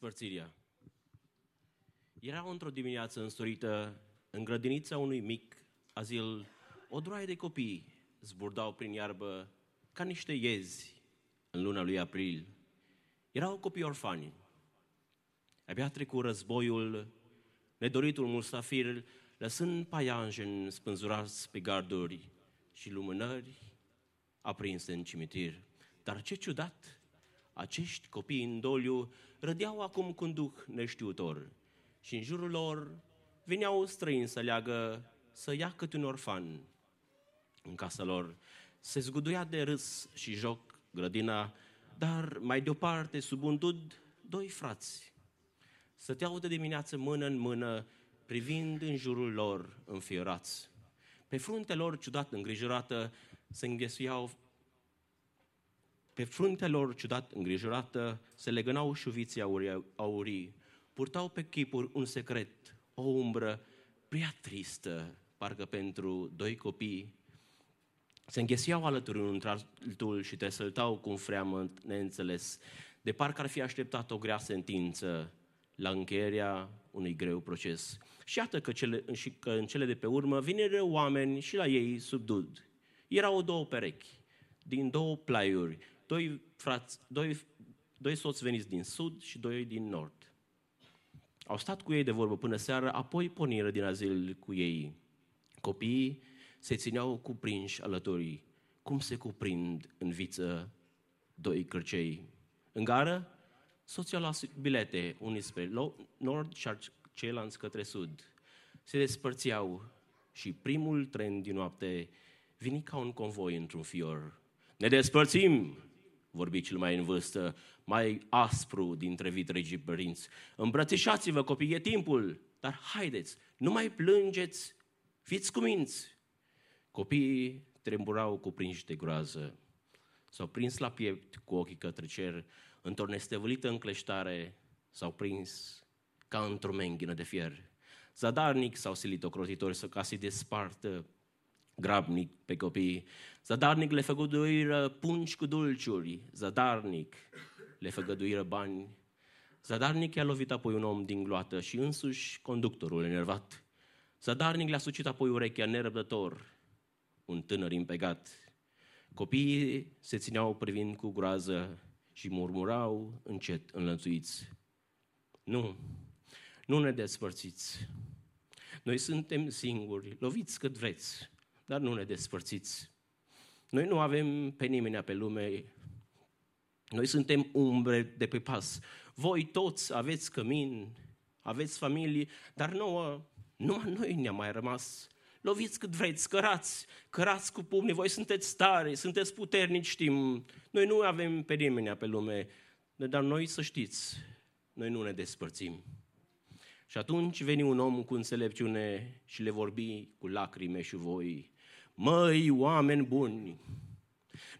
Speaker 9: Despărțirea. Era într-o dimineață însorită în grădinița unui mic azil, o droaie de copii zburdau prin iarbă ca niște iezi în luna lui april. Erau copii orfani. Abia trecu războiul, nedoritul musafir, lăsând paianjeni spânzurați pe garduri și lumânări aprinse în cimitir. Dar ce ciudat, acești copii în doliu rădeau acum cu un duh neștiutor și în jurul lor veneau străini să leagă, să ia câte un orfan în casa lor. Se zguduia de râs și joc grădina, dar mai deoparte, sub un dud, doi frați. Stăteau de dimineață mână în mână, privind în jurul lor înfiorați. Pe fruntea lor, ciudat îngrijorată, se înghesuiau pe fruntea lor ciudat îngrijorată se legănau șuviții aurii, aurii. Purtau pe chipuri un secret, o umbră prea tristă, parcă pentru doi copii. Se înghesuiau alături unul între altul și tresăltau cu un freamăt neînțeles, de parcă ar fi așteptat o grea sentință la încheierea unui greu proces. Și iată că, cele, și că în cele de pe urmă vine rău oameni și la ei sub dud. Erau două perechi, din două plaiuri, doi, frați, doi, doi soți veniți din sud și doi din nord. Au stat cu ei de vorbă până seara, apoi porniră din azil cu ei. Copiii se țineau cuprinși alături, cum se cuprind în viță doi cârcei. În gară, soții au luat bilete, unii spre nord și ceilalți către sud. Se despărțeau și primul tren din noapte vini ca un convoi într-un fior. Ne despărțim, vorbi cel mai în vârstă, mai aspru dintre vitregii părinți. Îmbrățișați-vă, copii, e timpul, dar haideți, nu mai plângeți, fiți cuminți. Copiii tremurau cuprinși de groază. S-au prins la piept cu ochii către cer, într-o nestăvălită încleștare, s-au prins ca într-o menghină de fier. Zadarnic s-au silit ocrotitori să ca să despartă grabnic pe copii. Zadarnic le făgăduiră pungi cu dulciuri, zadarnic le făgăduiră bani. Zadarnic i-a lovit apoi un om din gloată și însuși conductorul enervat. Zadarnic le-a sucit apoi urechea nerăbdător, un tânăr impegat. Copiii se țineau privind cu groază și murmurau încet înlățuiți. Nu, nu ne despărțiți. Noi suntem singuri, loviți cât vreți, dar nu ne despărțiți. Noi nu avem pe nimeni pe lume. Noi suntem umbre de pe pas. Voi toți aveți cămin, aveți familie, dar nouă, numai noi ne-am mai rămas. Loviți cât vreți, cărați, cărați cu pumnii, voi sunteți tare, sunteți puternici, știm. Noi nu avem pe nimeni pe lume, dar noi să știți, noi nu ne despărțim. Și atunci veni un om cu înțelepciune și le vorbi cu lacrime și voi. Măi, oameni buni,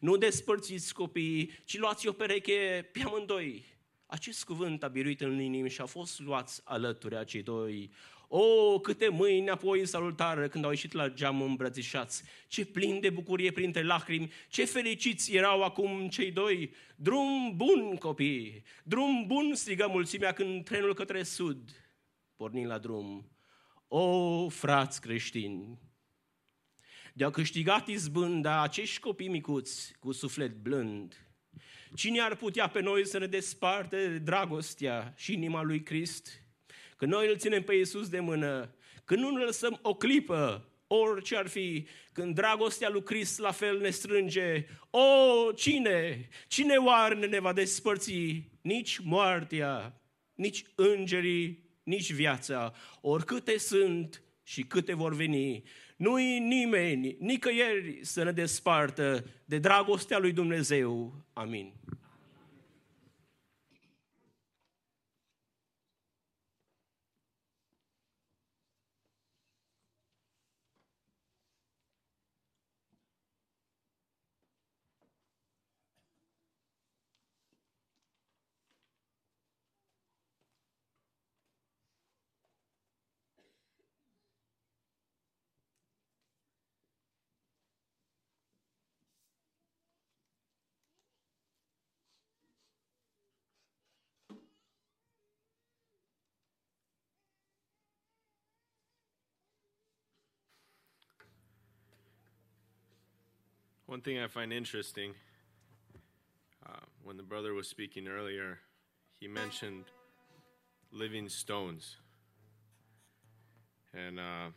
Speaker 9: nu despărțiți copiii, ci luați o pereche pe amândoi. Acest cuvânt a biruit în inimi și a fost luați alături a cei doi. O, câte mâini apoi salutară când au ieșit la geam îmbrățișați. Ce plin de bucurie printre lacrimi, ce fericiți erau acum cei doi. Drum bun, copii, drum bun, strigă mulțimea când trenul către sud porni la drum. O, frați creștini, de-au câștigat izbânda acești copii micuți cu suflet blând, cine ar putea pe noi să ne desparte de dragostea și inima lui Crist? Că noi îl ținem pe Iisus de mână, că nu ne lăsăm o clipă, orice ar fi, când dragostea lui Crist la fel ne strânge, o, cine, cine oare ne va despărți? Nici moartea, nici îngerii, nici viața, oricâte sunt și câte vor veni, nu-i nimeni, nicăieri să ne despartă de dragostea lui Dumnezeu. Amin.
Speaker 2: One thing I find interesting uh, when the brother was speaking earlier, he mentioned living stones. And uh,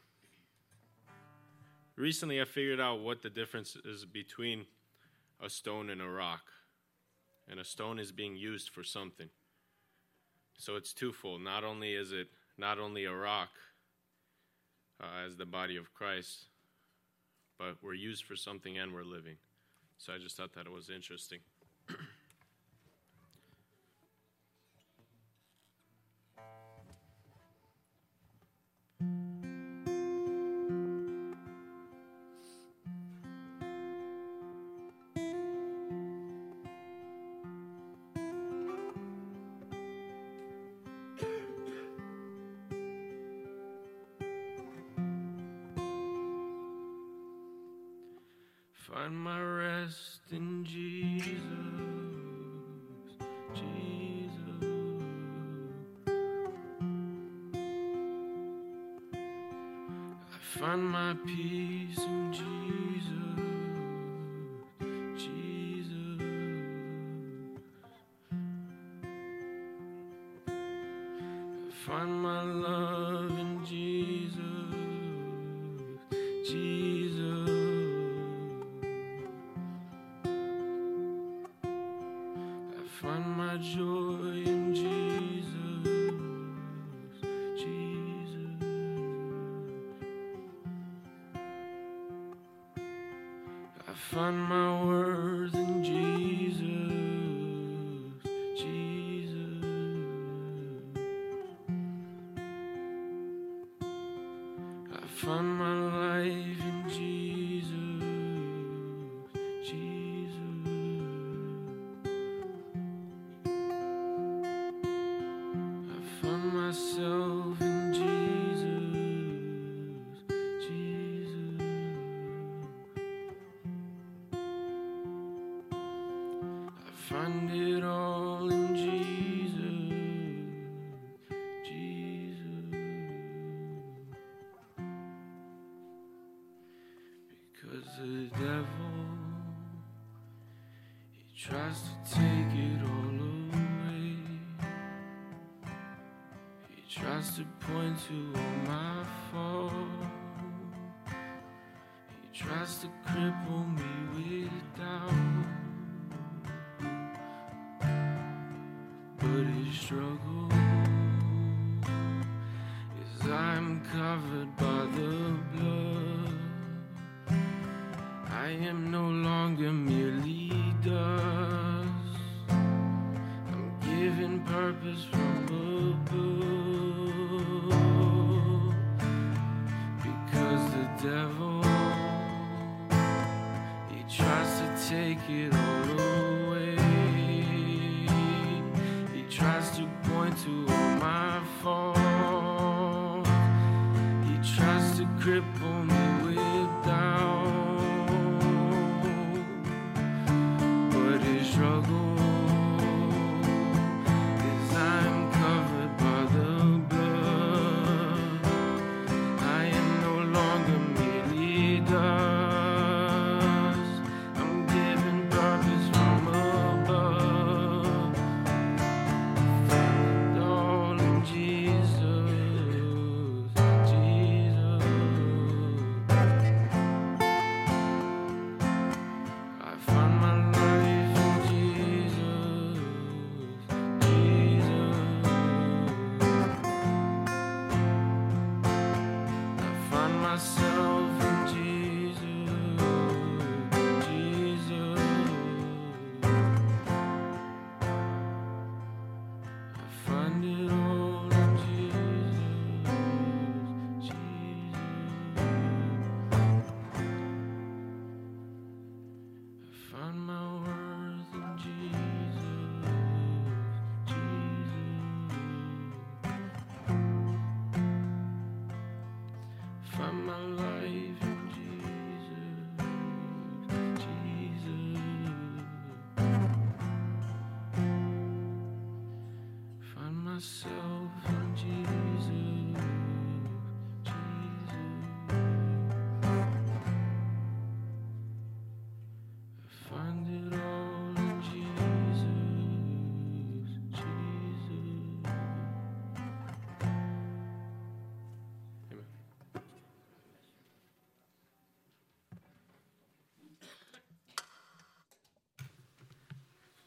Speaker 2: recently I figured out what the difference is between a stone and a rock. And a stone is being used for something. So it's twofold. Not only is it not only a rock uh, as the body of Christ, but we're used for something and we're living. So I just thought that it was interesting.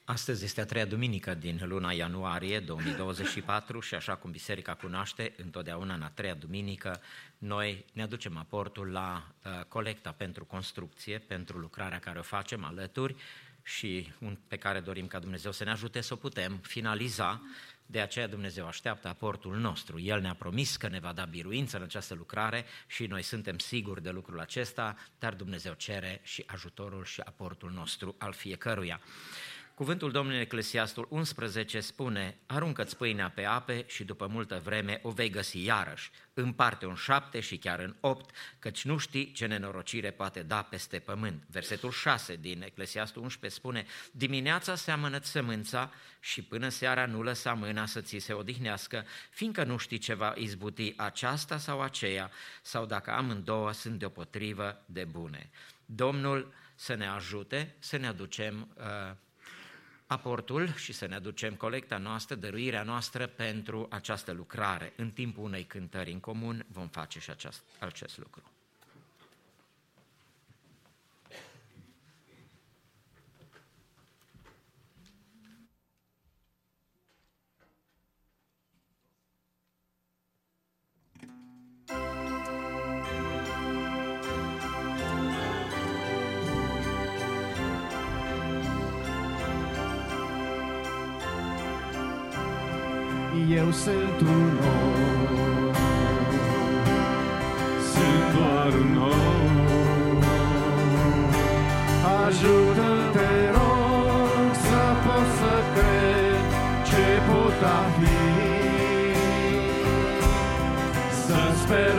Speaker 5: Astăzi este a treia duminică din luna ianuarie 2024 și așa cum biserica cunoaște, întotdeauna în a treia duminică, noi ne aducem aportul la uh, colecta pentru construcție, pentru lucrarea care o facem alături și un, pe care dorim ca Dumnezeu să ne ajute să o putem finaliza. De aceea Dumnezeu așteaptă aportul nostru. El ne-a promis că ne va da biruință în această lucrare și noi suntem siguri de lucrul acesta, dar Dumnezeu cere și ajutorul și aportul nostru al fiecăruia. Cuvântul Domnului Eclesiastul 11 spune, aruncă-ți pâinea pe ape și după multă vreme o vei găsi iarăși. Împarte un șapte și chiar în opt, căci nu știi ce nenorocire poate da peste pământ. Versetul 6 din Eclesiastul 11 spune, dimineața seamănă sămânța și până seara nu lăsa mâna să ți se odihnească, fiindcă nu știi ce va izbuti aceasta sau aceea, sau dacă amândouă sunt deopotrivă de bune. Domnul să ne ajute să ne aducem uh, aportul și să ne aducem colecta noastră, dăruirea noastră pentru această lucrare. În timpul unei cântări în comun vom face și acest, acest lucru.
Speaker 2: Eu sunt un om, sunt doar un om. Ajută-te, rog, să pot să cred ce pot a fi. Să sper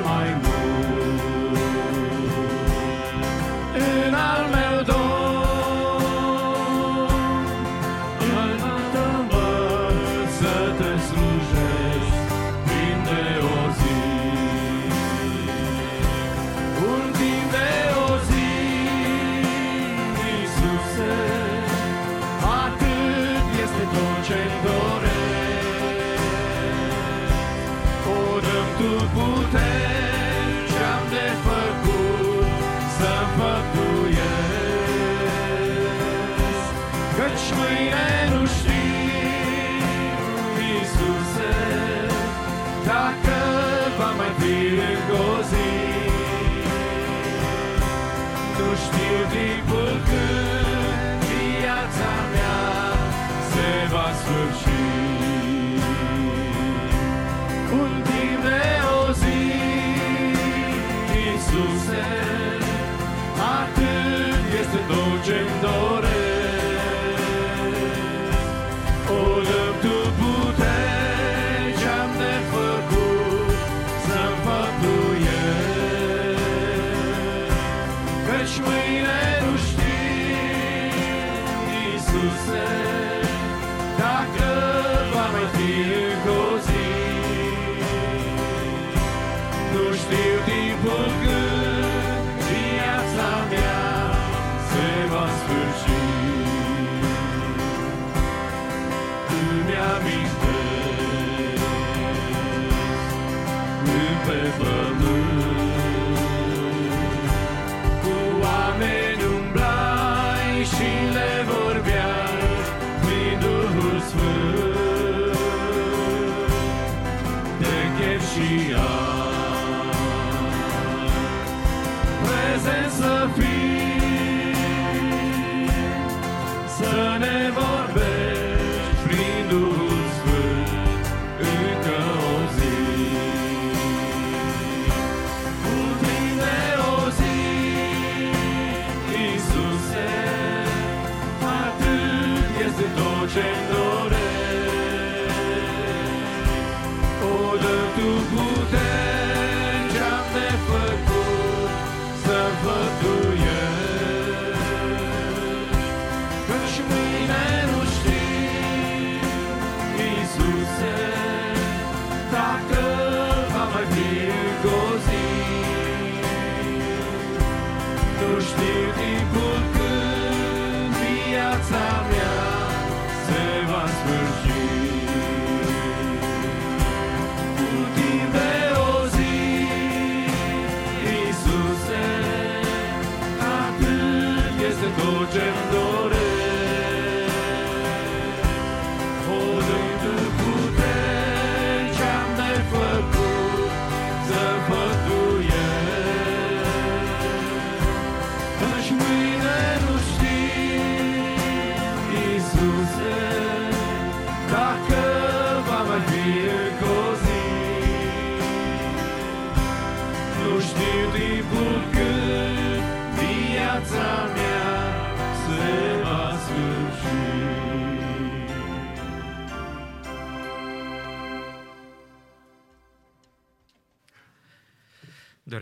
Speaker 2: se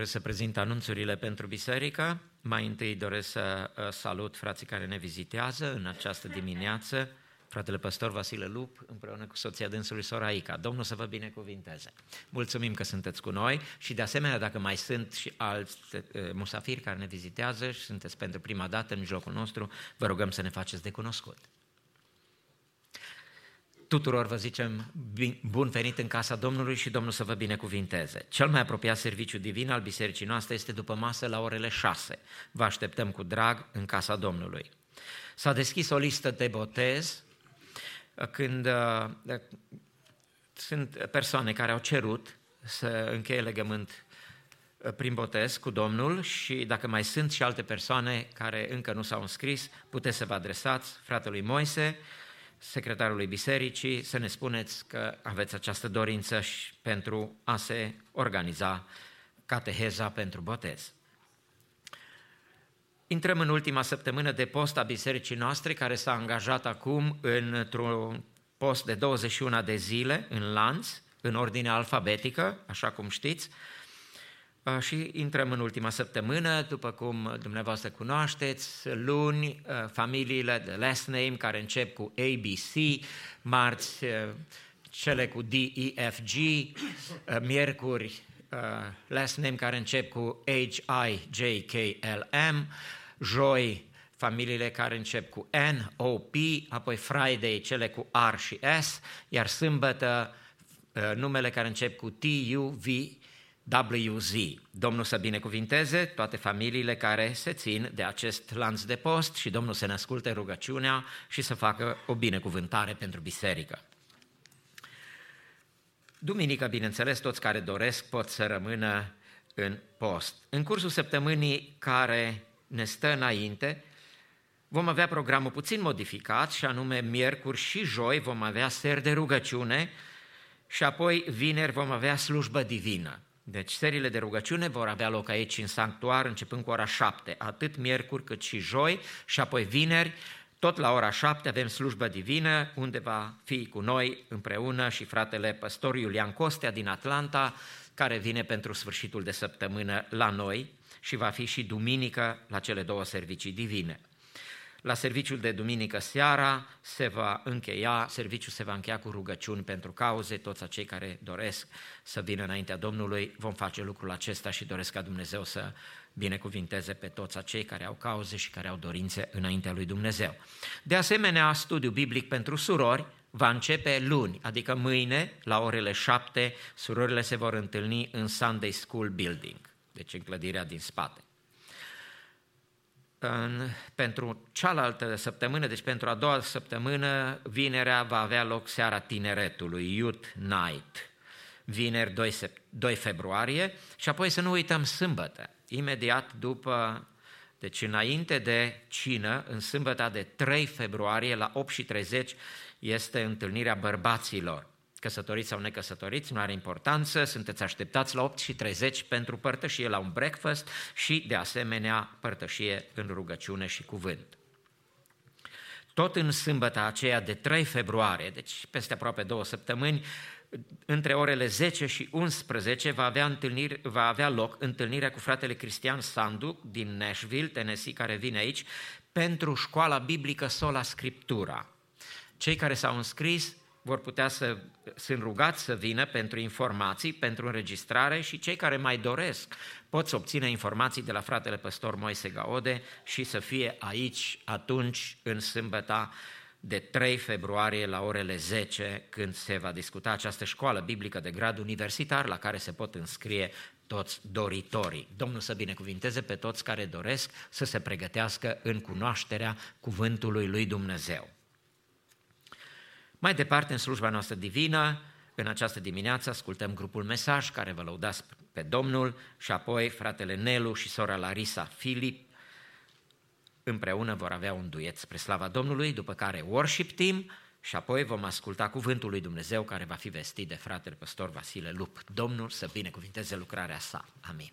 Speaker 2: Doresc să
Speaker 5: prezint anunțurile pentru biserică. Mai întâi doresc să uh, salut frații care ne vizitează în această dimineață, fratele păstor Vasile Lup, împreună cu soția dânsului Soraica. Domnul să vă binecuvinteze. Mulțumim că sunteți cu noi și de asemenea dacă mai sunt și alți uh, musafiri care ne vizitează și sunteți pentru prima dată în mijlocul nostru, vă rugăm să ne faceți de cunoscut. Tuturor vă zicem bin- bun venit în casa Domnului și Domnul să vă binecuvinteze. Cel mai apropiat serviciu divin al bisericii noastre este după masă la orele 6. Vă așteptăm cu drag în casa Domnului. S-a deschis o listă de botez când uh, sunt persoane care au cerut să încheie legământ uh, prin botez cu Domnul și dacă mai sunt și alte persoane care încă nu s-au înscris, puteți să vă adresați fratelui Moise, secretarului bisericii, să ne spuneți că aveți această dorință și pentru a se organiza cateheza pentru botez. Intrăm în ultima săptămână de post a bisericii noastre, care s-a angajat acum într-un post de 21 de zile în lanț, în ordine alfabetică, așa cum știți, Uh, și intrăm în ultima săptămână, după cum dumneavoastră cunoașteți, luni, uh, familiile de last name care încep cu ABC, marți, uh, cele cu D, E, F, G, miercuri, last name care încep cu H, I, J, K, L, M, joi, familiile care încep cu N, O, P, apoi Friday, cele cu R și S, iar sâmbătă, numele care încep cu T, U, V, WZ. Domnul să binecuvinteze toate familiile care se țin de acest lanț de post și Domnul să ne asculte rugăciunea și să facă o binecuvântare pentru biserică. Duminică, bineînțeles, toți care doresc pot să rămână în post. În cursul săptămânii care ne stă înainte, vom avea programul puțin modificat și anume miercuri și joi vom avea seri de rugăciune și apoi vineri vom avea slujbă divină. Deci serile de rugăciune vor avea loc aici în sanctuar începând cu ora 7, atât miercuri cât și joi și apoi vineri, tot la ora 7 avem slujbă divină unde va fi cu noi împreună și fratele păstor Iulian Costea din Atlanta, care vine pentru sfârșitul de săptămână la noi și va fi și duminică la cele două servicii divine. La serviciul de duminică seara se va încheia, serviciul se va încheia cu rugăciuni pentru cauze, toți acei care doresc să vină înaintea Domnului, vom face lucrul acesta și doresc ca Dumnezeu să binecuvinteze pe toți acei care au cauze și care au dorințe înaintea lui Dumnezeu. De asemenea, studiu biblic pentru surori va începe luni, adică mâine, la orele șapte, surorile se vor întâlni în Sunday School Building, deci în clădirea din spate în, pentru cealaltă săptămână, deci pentru a doua săptămână, vinerea va avea loc seara tineretului, Youth Night.
Speaker 7: vineri 2, sep- 2 februarie și apoi să nu uităm sâmbătă, imediat după, deci înainte de cină, în sâmbăta de 3 februarie la 8 și 30 este întâlnirea bărbaților. Căsătoriți sau necăsătoriți, nu are importanță, sunteți așteptați la 8 și 30 pentru părtășie la un breakfast și, de asemenea, părtășie în rugăciune și cuvânt. Tot în sâmbăta aceea de 3 februarie, deci peste aproape două săptămâni, între orele 10 și 11 va avea, întâlniri, va avea loc întâlnirea cu fratele Cristian Sandu din Nashville, Tennessee, care vine aici, pentru școala biblică Sola Scriptura. Cei care s-au înscris vor putea să sunt rugați să vină pentru informații, pentru înregistrare și cei care mai doresc pot să obțină informații de la fratele păstor Moise Gaode și să fie aici atunci în sâmbăta de 3 februarie la orele 10 când se va discuta această școală biblică de grad universitar la care se pot înscrie toți doritorii. Domnul să binecuvinteze pe toți care doresc să se pregătească în cunoașterea cuvântului lui Dumnezeu. Mai departe, în slujba noastră divină, în această dimineață ascultăm grupul Mesaj care vă lăudați pe Domnul și apoi fratele Nelu și sora Larisa Filip împreună vor avea un duet spre slava Domnului, după care worship team și apoi vom asculta cuvântul lui Dumnezeu care va fi vestit de fratele păstor Vasile Lup. Domnul să binecuvinteze lucrarea sa. Amin.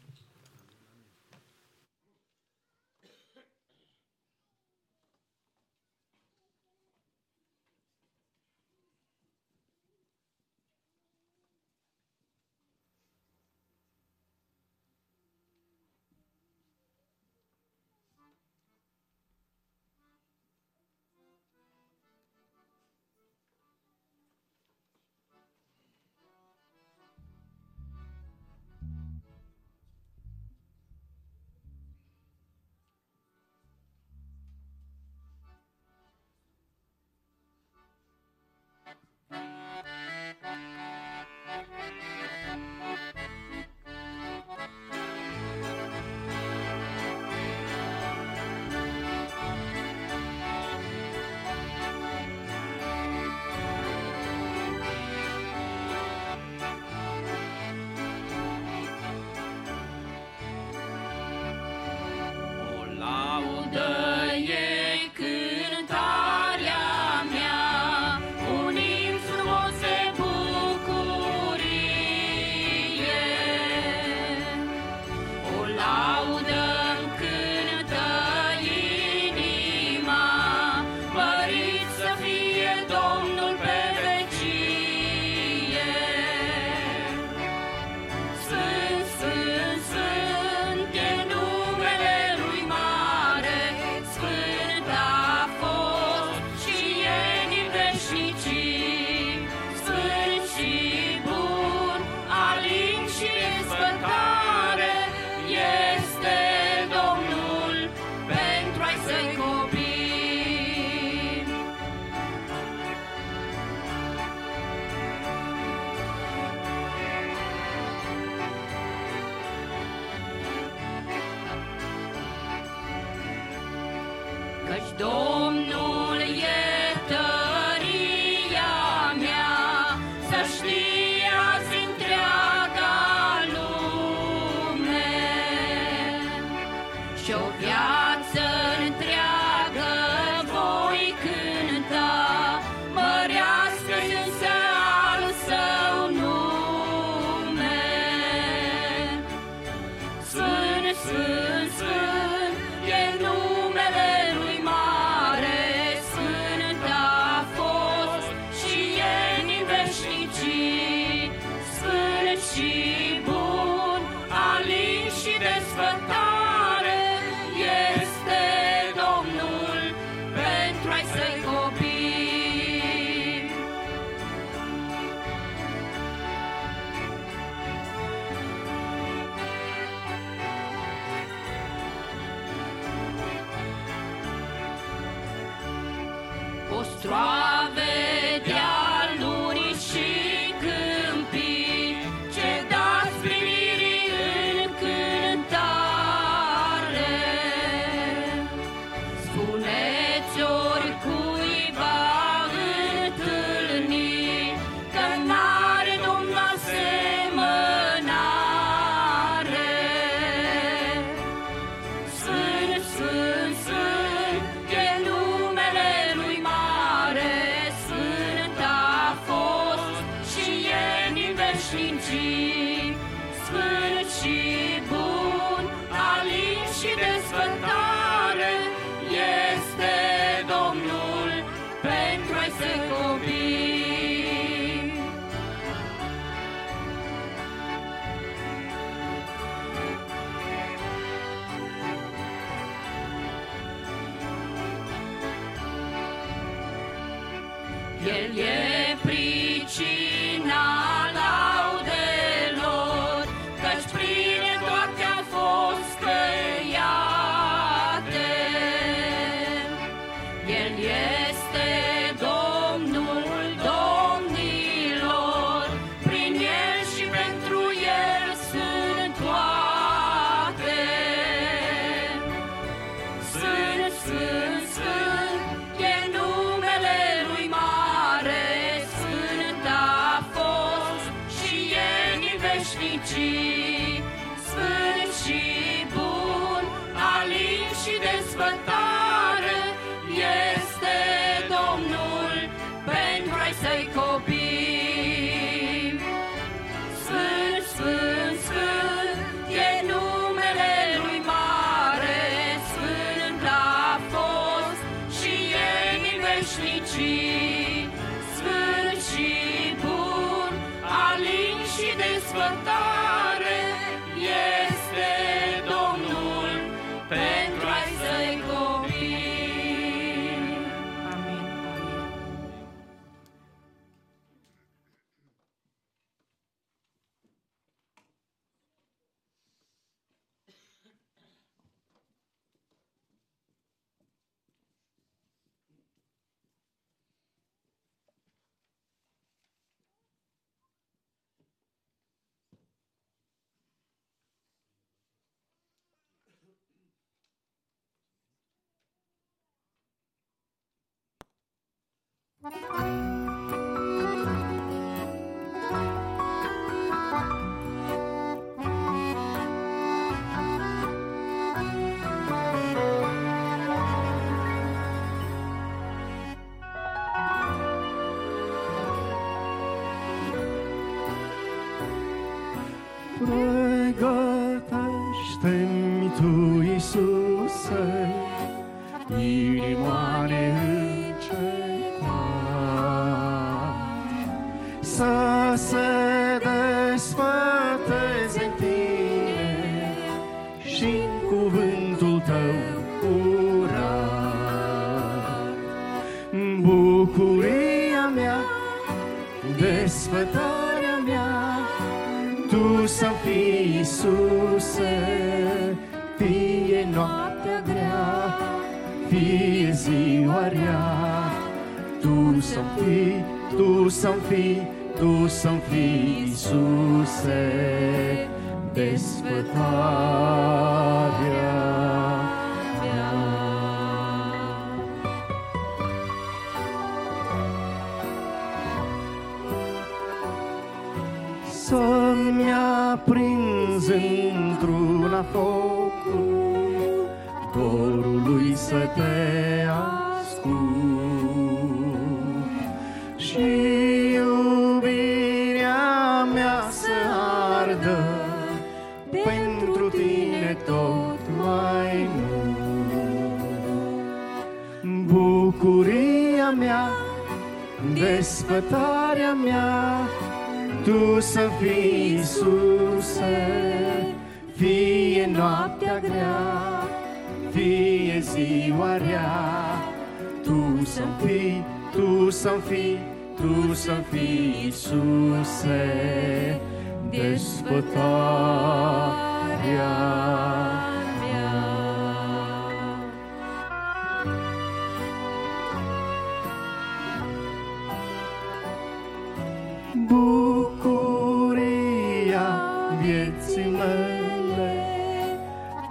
Speaker 10: vieții mele,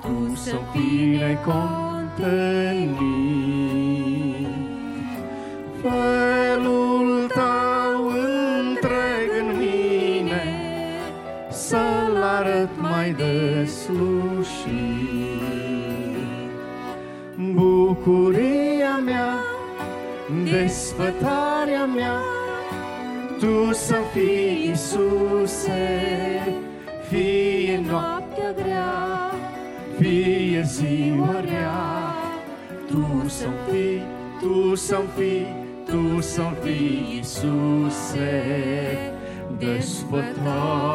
Speaker 10: Tu să fii necontenit. Felul Tău întreg în mine, Să-L arăt mai deslușit. Bucuria mea, desfătarea mea, tu să fii Iisuse, fie noaptea grea, fie ziua rea. Tu
Speaker 2: să-mi fii, Tu să-mi fii, Tu să-mi fii, Iisuse, despătarea.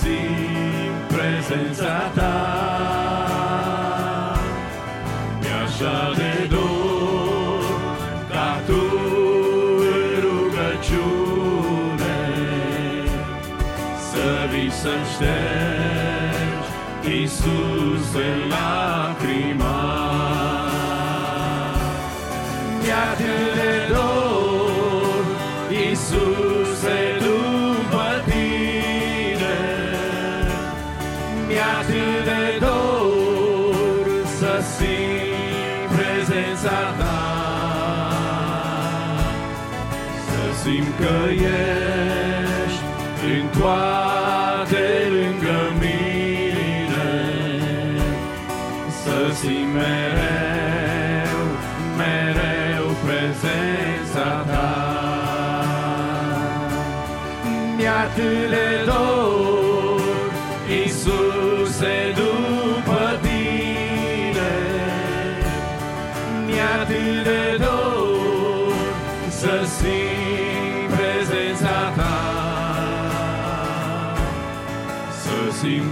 Speaker 2: Simt prezența ta. E așa de dor ca tu în rugăciune să vii să-mi ștergi Iisus în că ești în toate lângă mine. Să simt mereu, mereu prezența ta. Mi-atât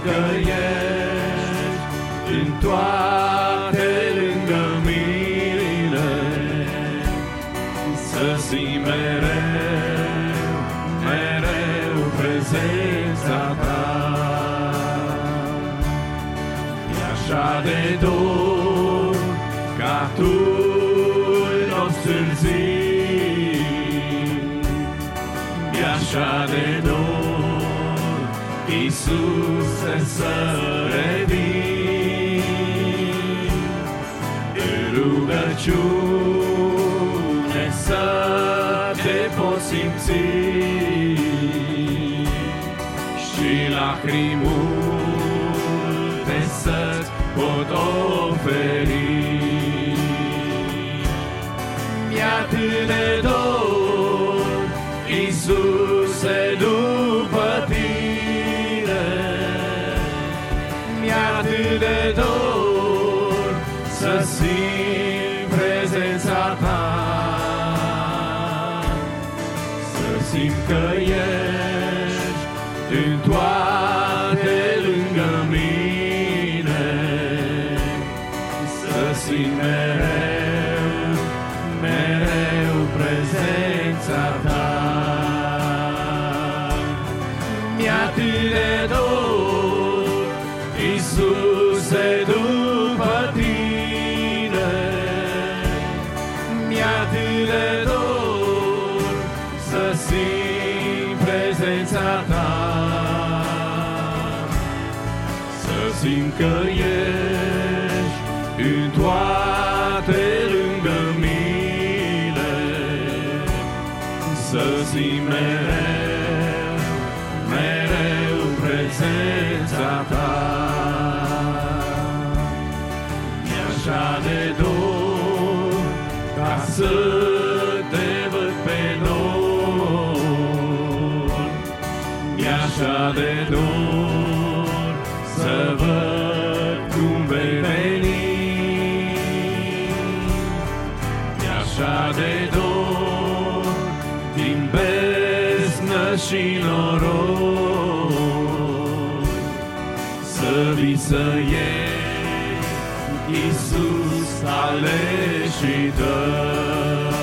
Speaker 2: că ești în toate lângă mine, să simt mereu, mereu prezența ta. E așa de dor ca tu în nostru zi, e așa de dor Iisuse să revii în rugăciune să te poți simți și la lacrimi multe să-ți pot oferi. Aleșii tăi.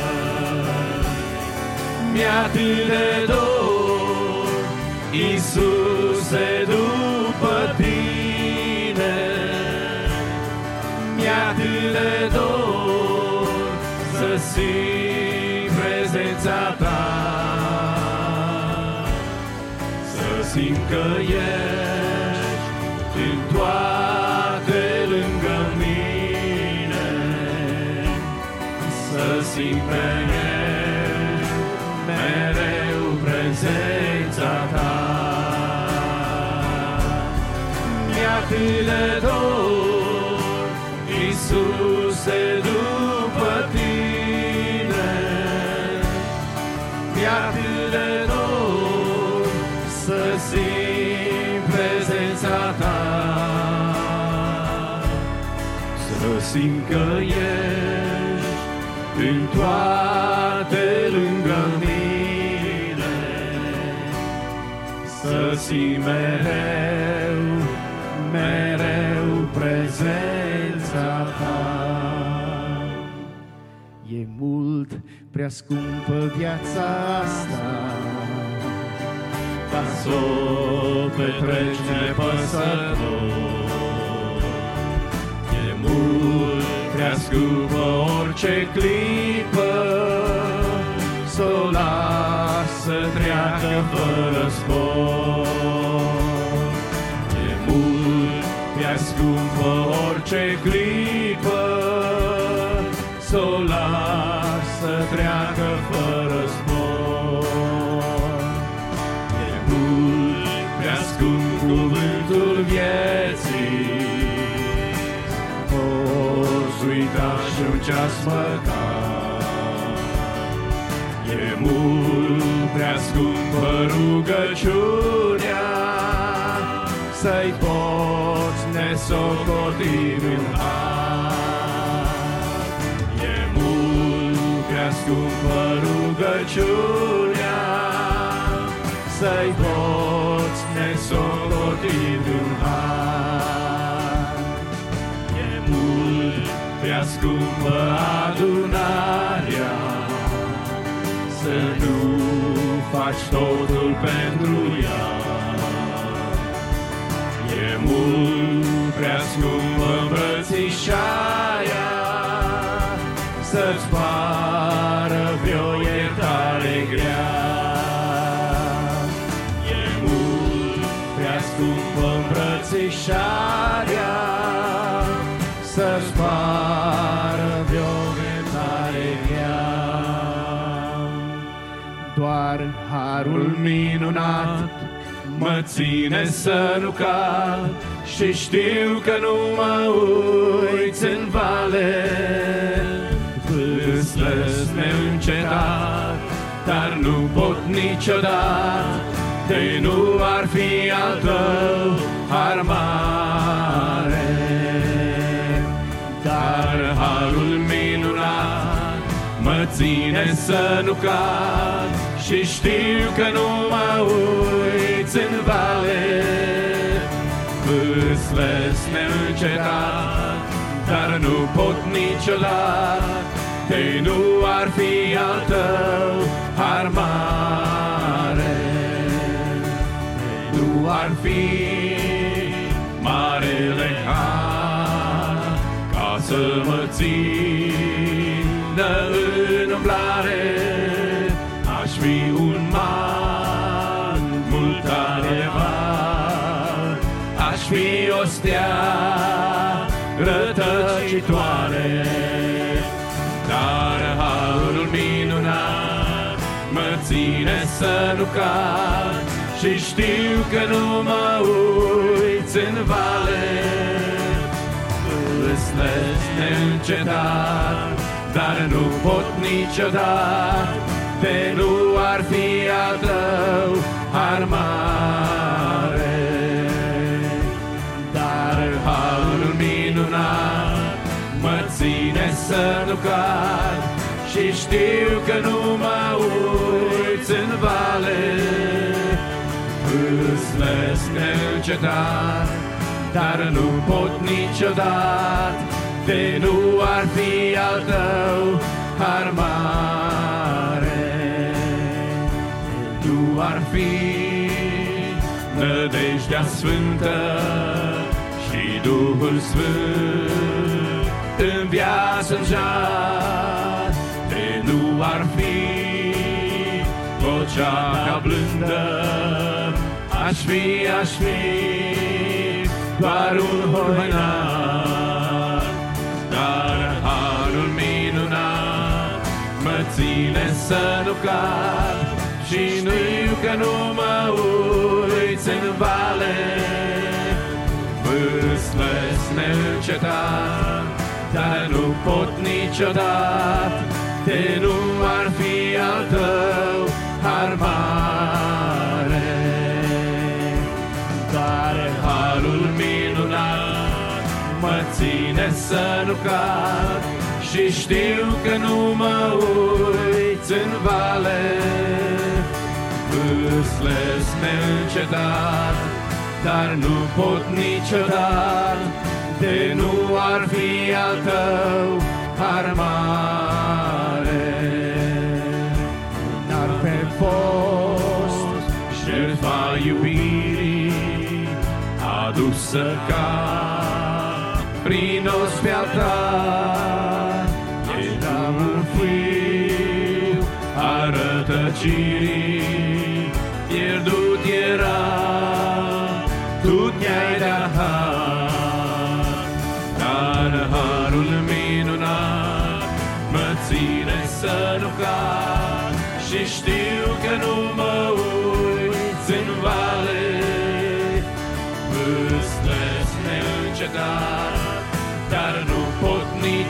Speaker 2: Mi-e atât de dor, Iisuse, după tine. Mi-e atât de dor să simt prezența ta. Să simt că ești Să simt mereu, mereu prezența ta. Mi-e atât de dor, Iisuse, după tine. Mi-e atât de dor să simt prezența ta. Să simt că ești în toate lângă mine. Să simt mereu, mereu prezența ta.
Speaker 10: E mult prea scumpă viața asta
Speaker 2: Ca să o petreci nepăsător. E mult prea scumpă orice clipă, Să o las să treacă fără spor. E mult prea scumpă orice clipă, Să o las să treacă fără spor. E mult prea scump cuvântul vieții, Poți uita și un ceas măcar. Rugăciunea, Să-i poți nesocoti în har. E mult prea scumpă rugăciunea, Să-i poți nesocoti în har. E mult prea scumpă faci totul pentru ea. E mult
Speaker 10: harul
Speaker 2: Harul minunat mă ține să nu cad și știu că nu mă uiți în vale. Vâslăs neîncetat, dar nu pot niciodată, de nu ar fi al tău har mare. Dar harul minunat mă ține să nu cad și știu că nu mă uiți în vale. Vâslăs neîncetat, dar nu pot niciodată, de nu ar fi al tău har mare. De nu ar fi marele har ca să mă țină fi o stea rătăcitoare. Dar harul minunat mă ține să nu cad și știu că nu mă uiți în vale. Vâslesc neîncetat, dar nu pot niciodată, de nu ar fi al tău har să nu cad și știu că nu mă uiți în vale. Vâslesc neîncetat, dar nu pot niciodată, de nu ar fi al tău har mare. Nu ar fi nădejdea sfântă și Duhul Sfânt în viață jar, de nu ar fi vocea ca blândă, aș fi, aș fi doar un hoinar, dar harul minunat mă ține să nu cad și știu că nu mă uiți în vale, vâslesc neîncetat, dar nu pot niciodată, de nu ar fi al tău har mare. Dar harul minunat mă ține să nu cad și știu că nu mă uiți în vale. Vâslesc neîncetat, dar nu pot niciodată, de nu ar fi al tău har mare. Dar pe fost jertfa iubirii adusă ca prin ospea ta,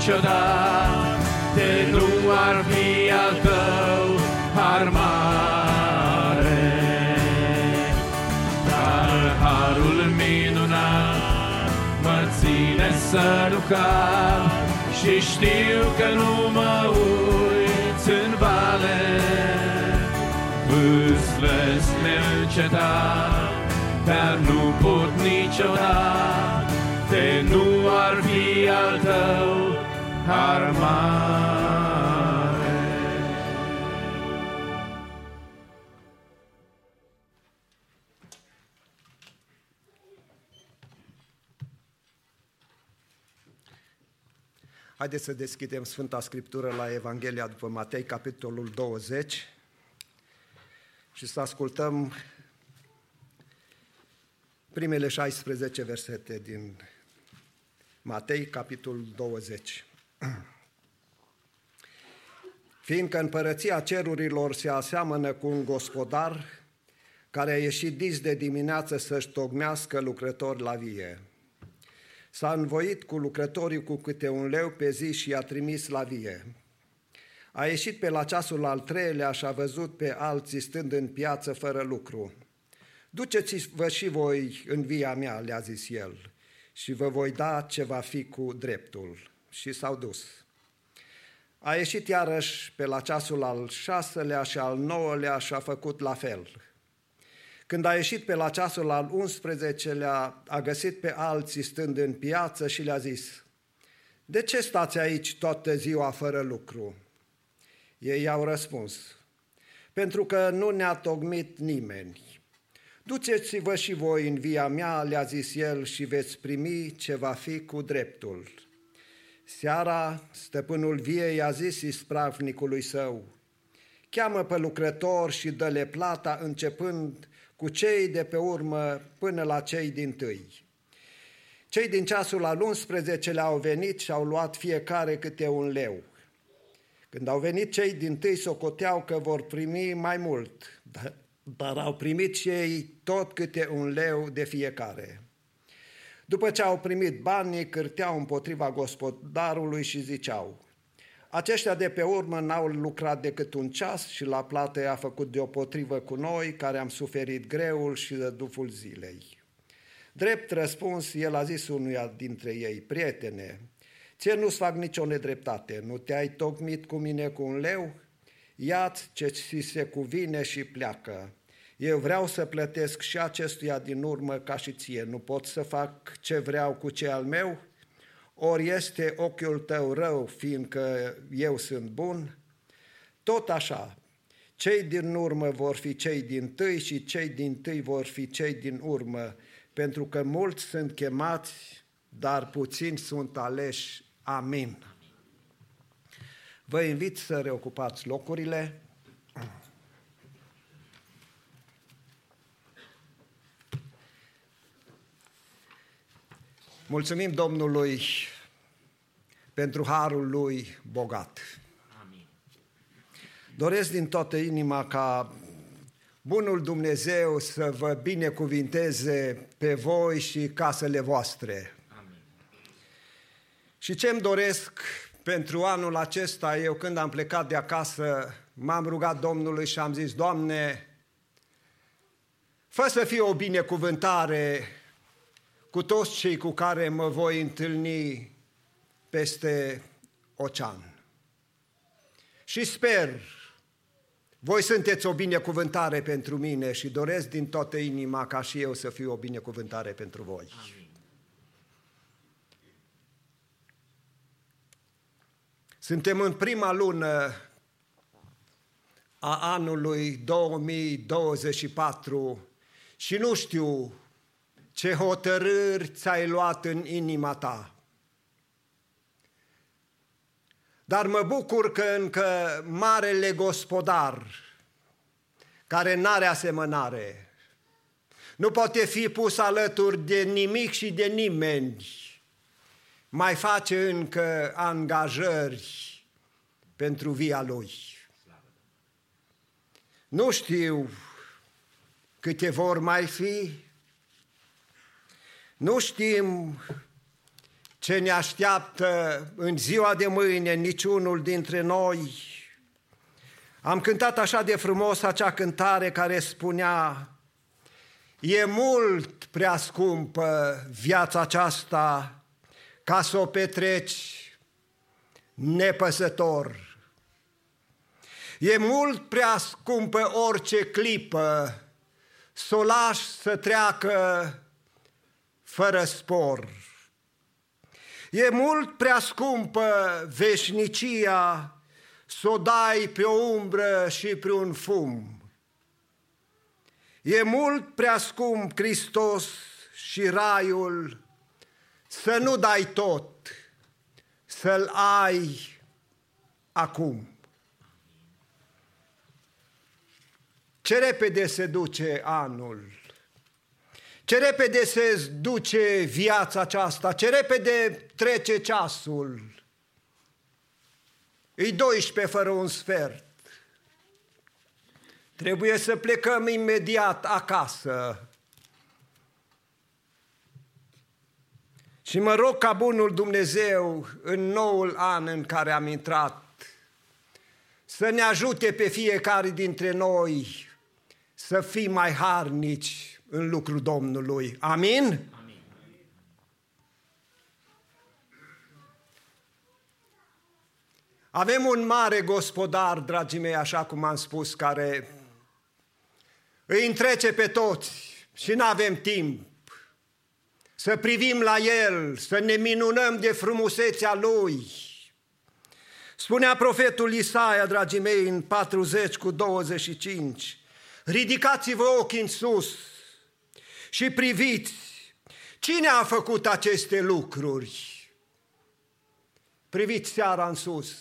Speaker 2: niciodată, de nu ar fi al tău har mare. Dar harul minunat mă ține să nu cad și știu că nu mă uiți în vale. Vâslesc neîncetat, dar nu pot niciodată, de nu ar fi al tău har mare.
Speaker 11: Haideți să deschidem Sfânta Scriptură la Evanghelia după Matei, capitolul 20 și să ascultăm primele 16 versete din Matei, capitolul 20. Fiindcă împărăția cerurilor se aseamănă cu un gospodar care a ieșit dis de dimineață să-și tocmească lucrători la vie. S-a învoit cu lucrătorii cu câte un leu pe zi și i-a trimis la vie. A ieșit pe la ceasul al treilea și a văzut pe alții stând în piață fără lucru. Duceți-vă și voi în via mea, le-a zis el, și vă voi da ce va fi cu dreptul. Și s-au dus. A ieșit iarăși pe la ceasul al șaselea și al nouălea și a făcut la fel. Când a ieșit pe la ceasul al 11-lea, a găsit pe alții stând în piață și le-a zis, De ce stați aici toată ziua fără lucru? Ei i-au răspuns, Pentru că nu ne-a tocmit nimeni. Duceți-vă și voi în via mea, le-a zis el, și veți primi ce va fi cu dreptul. Seara, stăpânul viei a zis ispravnicului său, cheamă pe lucrător și dă-le plata începând cu cei de pe urmă până la cei din tâi. Cei din ceasul al 11 le-au venit și au luat fiecare câte un leu. Când au venit cei din tâi, socoteau că vor primi mai mult, dar au primit și ei tot câte un leu de fiecare. După ce au primit banii, cârteau împotriva gospodarului și ziceau, aceștia de pe urmă n-au lucrat decât un ceas și la plată i-a făcut deopotrivă cu noi, care am suferit greul și duful zilei. Drept răspuns, el a zis unuia dintre ei, prietene, ție nu-ți fac nicio nedreptate, nu te-ai tocmit cu mine cu un leu? Ia-ți ce ți se cuvine și pleacă. Eu vreau să plătesc și acestuia din urmă ca și ție. Nu pot să fac ce vreau cu ce al meu? Ori este ochiul tău rău, fiindcă eu sunt bun? Tot așa, cei din urmă vor fi cei din tâi și cei din tâi vor fi cei din urmă, pentru că mulți sunt chemați, dar puțini sunt aleși. Amin. Vă invit să reocupați locurile. Mulțumim Domnului pentru harul lui bogat. Amin. Doresc din toată inima ca bunul Dumnezeu să vă binecuvinteze pe voi și casele voastre. Amin. Și ce-mi doresc pentru anul acesta, eu când am plecat de acasă, m-am rugat Domnului și am zis, Doamne, fă să fie o binecuvântare cu toți cei cu care mă voi întâlni peste ocean. Și sper, voi sunteți o binecuvântare pentru mine și doresc din toată inima ca și eu să fiu o binecuvântare pentru voi. Amin. Suntem în prima lună a anului 2024 și nu știu ce hotărâri ți-ai luat în inima ta. Dar mă bucur că încă marele gospodar, care n-are asemănare, nu poate fi pus alături de nimic și de nimeni, mai face încă angajări pentru via lui. Nu știu câte vor mai fi, nu știm ce ne așteaptă în ziua de mâine niciunul dintre noi. Am cântat așa de frumos acea cântare care spunea E mult prea scumpă viața aceasta ca să o petreci nepăsător. E mult prea scumpă orice clipă să o lași să treacă fără spor. E mult prea scumpă veșnicia să o dai pe o umbră și pe un fum. E mult prea scump Hristos și raiul să nu dai tot, să-l ai acum. Ce repede se duce anul ce repede se duce viața aceasta, ce repede trece ceasul. E 12 fără un sfert. Trebuie să plecăm imediat acasă. Și mă rog ca bunul Dumnezeu în noul an în care am intrat să ne ajute pe fiecare dintre noi să fim mai harnici în lucrul Domnului. Amin? Amin. Avem un mare gospodar, dragii mei, așa cum am spus, care îi întrece pe toți și nu avem timp să privim la El, să ne minunăm de frumusețea Lui. Spunea profetul Isaia, dragii mei, în 40 cu 25, ridicați-vă ochii în sus și priviți cine a făcut aceste lucruri. Priviți seara în sus.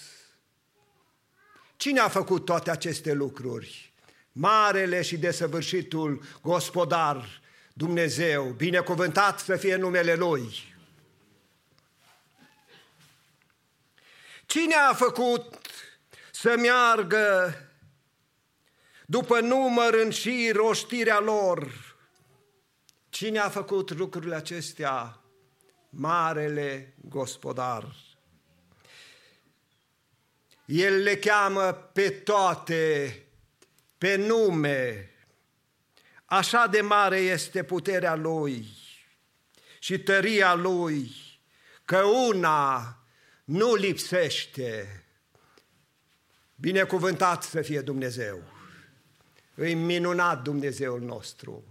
Speaker 11: Cine a făcut toate aceste lucruri? Marele și desăvârșitul gospodar Dumnezeu, binecuvântat să fie numele Lui. Cine a făcut să meargă după număr în și roștirea lor? Cine a făcut lucrurile acestea? Marele gospodar. El le cheamă pe toate, pe nume, Așa de mare este puterea Lui și tăria Lui, că una nu lipsește. Binecuvântat să fie Dumnezeu. Îi minunat Dumnezeul nostru.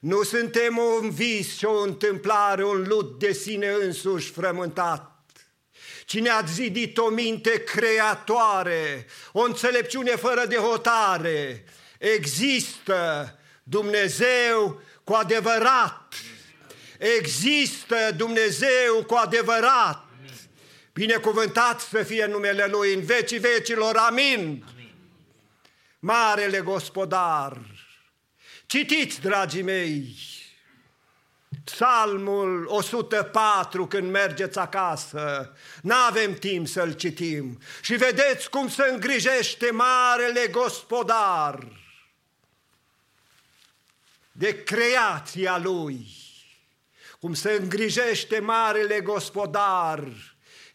Speaker 11: Nu suntem un vis și o întâmplare, un lut de sine însuși frământat. Cine a zidit o minte creatoare, o înțelepciune fără de hotare, există Dumnezeu cu adevărat. Există Dumnezeu cu adevărat. Binecuvântat să fie numele Lui în vecii vecilor. Amin. Marele gospodar. Citiți, dragii mei, Psalmul 104 când mergeți acasă, n-avem timp să-l citim. Și vedeți cum se îngrijește marele gospodar de creația Lui, cum se îngrijește Marele Gospodar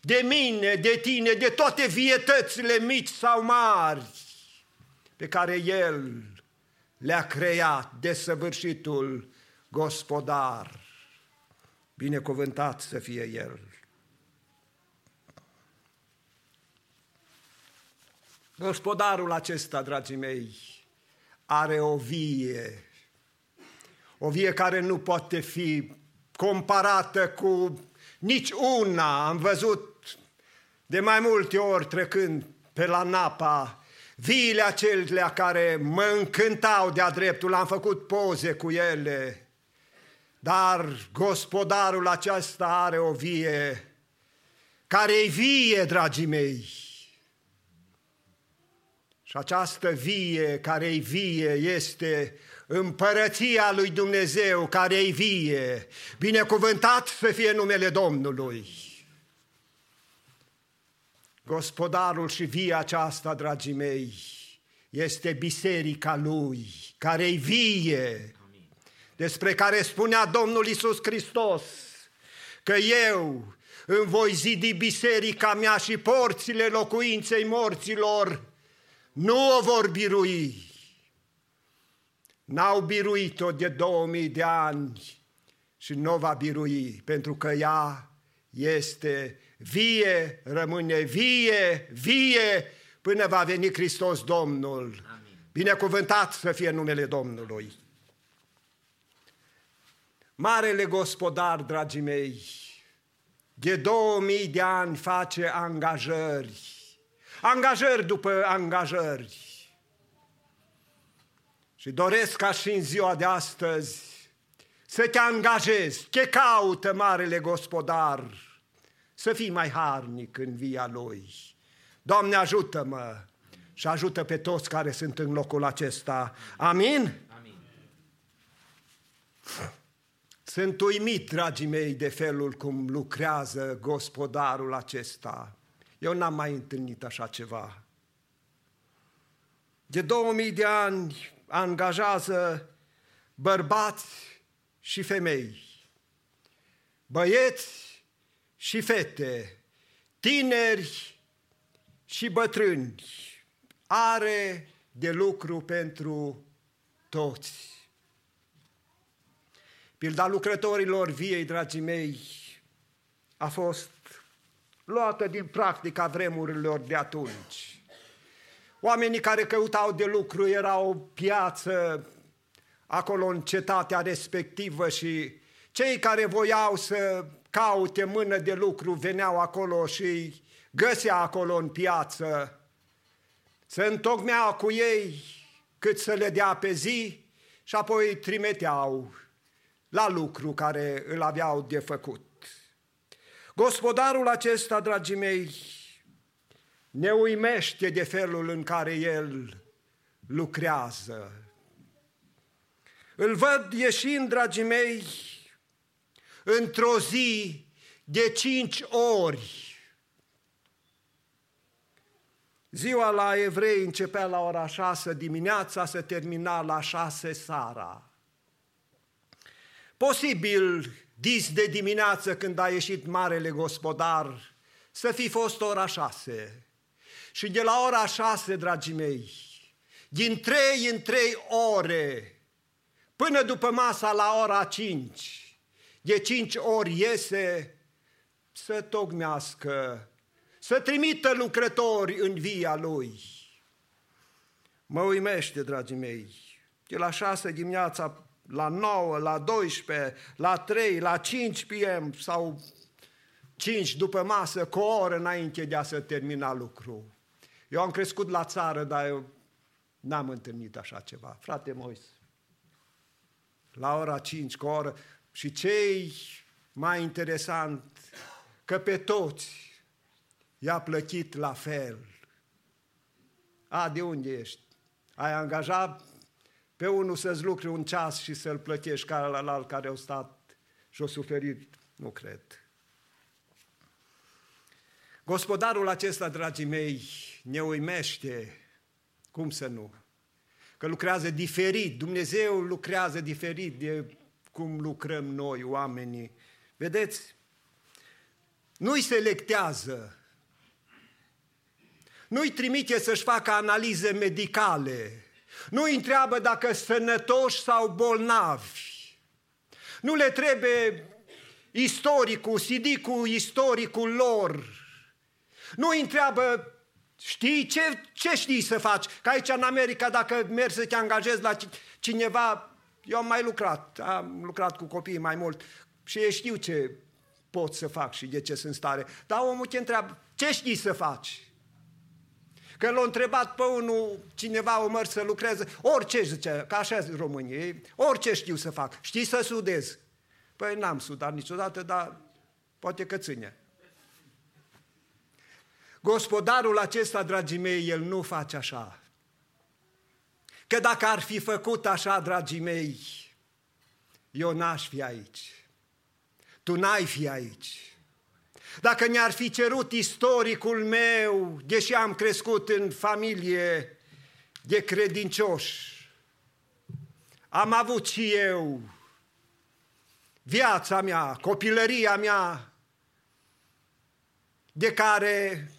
Speaker 11: de mine, de tine, de toate vietățile mici sau mari pe care El le-a creat de săvârșitul Gospodar. Binecuvântat să fie El. Gospodarul acesta, dragii mei, are o vie o vie care nu poate fi comparată cu nici una. Am văzut de mai multe ori trecând pe la Napa viile acelea care mă încântau de-a dreptul, am făcut poze cu ele, dar gospodarul acesta are o vie care e vie, dragii mei. Și această vie care e vie este împărăția lui Dumnezeu care e vie, binecuvântat să fie numele Domnului. Gospodarul și via aceasta, dragii mei, este biserica lui, care e vie, despre care spunea Domnul Isus Hristos, că eu îmi voi zidi biserica mea și porțile locuinței morților. Nu o vor birui, N-au biruit-o de 2000 de ani și nu va birui, pentru că ea este vie, rămâne vie, vie, până va veni Hristos Domnul. Amin. Binecuvântat să fie numele Domnului. Marele gospodar, dragii mei, de 2000 de ani face angajări, angajări după angajări, și doresc ca și în ziua de astăzi să te angajezi, ce caută Marele Gospodar, să fii mai harnic în via Lui. Doamne, ajută-mă și ajută pe toți care sunt în locul acesta. Amin? Amin. Sunt uimit, dragii mei, de felul cum lucrează gospodarul acesta. Eu n-am mai întâlnit așa ceva. de 2000 de ani angajează bărbați și femei, băieți și fete, tineri și bătrâni. Are de lucru pentru toți. Pilda lucrătorilor viei, dragii mei, a fost luată din practica vremurilor de atunci. Oamenii care căutau de lucru erau o piață acolo în cetatea respectivă și cei care voiau să caute mână de lucru veneau acolo și găsea acolo în piață. Se întocmea cu ei cât să le dea pe zi și apoi îi trimiteau la lucru care îl aveau de făcut. Gospodarul acesta, dragii mei, ne uimește de felul în care el lucrează. Îl văd ieșind, dragii mei, într-o zi de cinci ori. Ziua la evrei începea la ora șase dimineața, se termina la șase seara. Posibil dis de dimineață când a ieșit marele gospodar să fi fost ora șase. Și de la ora șase, dragii mei, din trei în trei ore, până după masa la ora cinci, de cinci ori iese să tocmească, să trimită lucrători în via lui. Mă uimește, dragii mei, de la șase dimineața la 9, la 12, la 3, la 5 PM sau 5 după masă, cu o oră înainte de a se termina lucru. Eu am crescut la țară, dar eu n-am întâlnit așa ceva. Frate Mois, la ora 5, cu o oră, și cei mai interesant, că pe toți i-a plătit la fel. A, de unde ești? Ai angajat pe unul să-ți lucre un ceas și să-l plătești ca la alt care au stat și au suferit, nu cred. Gospodarul acesta, dragii mei, ne uimește, cum să nu, că lucrează diferit, Dumnezeu lucrează diferit de cum lucrăm noi, oamenii. Vedeți? Nu-i selectează, nu-i trimite să-și facă analize medicale, nu îi întreabă dacă sănătoși sau bolnavi. Nu le trebuie istoricul, CD-ul istoricul lor. Nu îi întreabă, știi, ce, ce știi să faci? Că aici în America, dacă mergi să te angajezi la cineva, eu am mai lucrat, am lucrat cu copiii mai mult și ei știu ce pot să fac și de ce sunt stare. Dar omul te întreabă, ce știi să faci? Că l-a întrebat pe unul, cineva o măr să lucreze, orice zice, ca așa România, orice știu să fac, știi să sudez. Păi n-am sudat niciodată, dar poate că ține. Gospodarul acesta, dragii mei, el nu face așa. Că dacă ar fi făcut așa, dragii mei, eu n-aș fi aici. Tu n-ai fi aici. Dacă ne-ar fi cerut istoricul meu, deși am crescut în familie de credincioși, am avut și eu viața mea, copilăria mea, de care,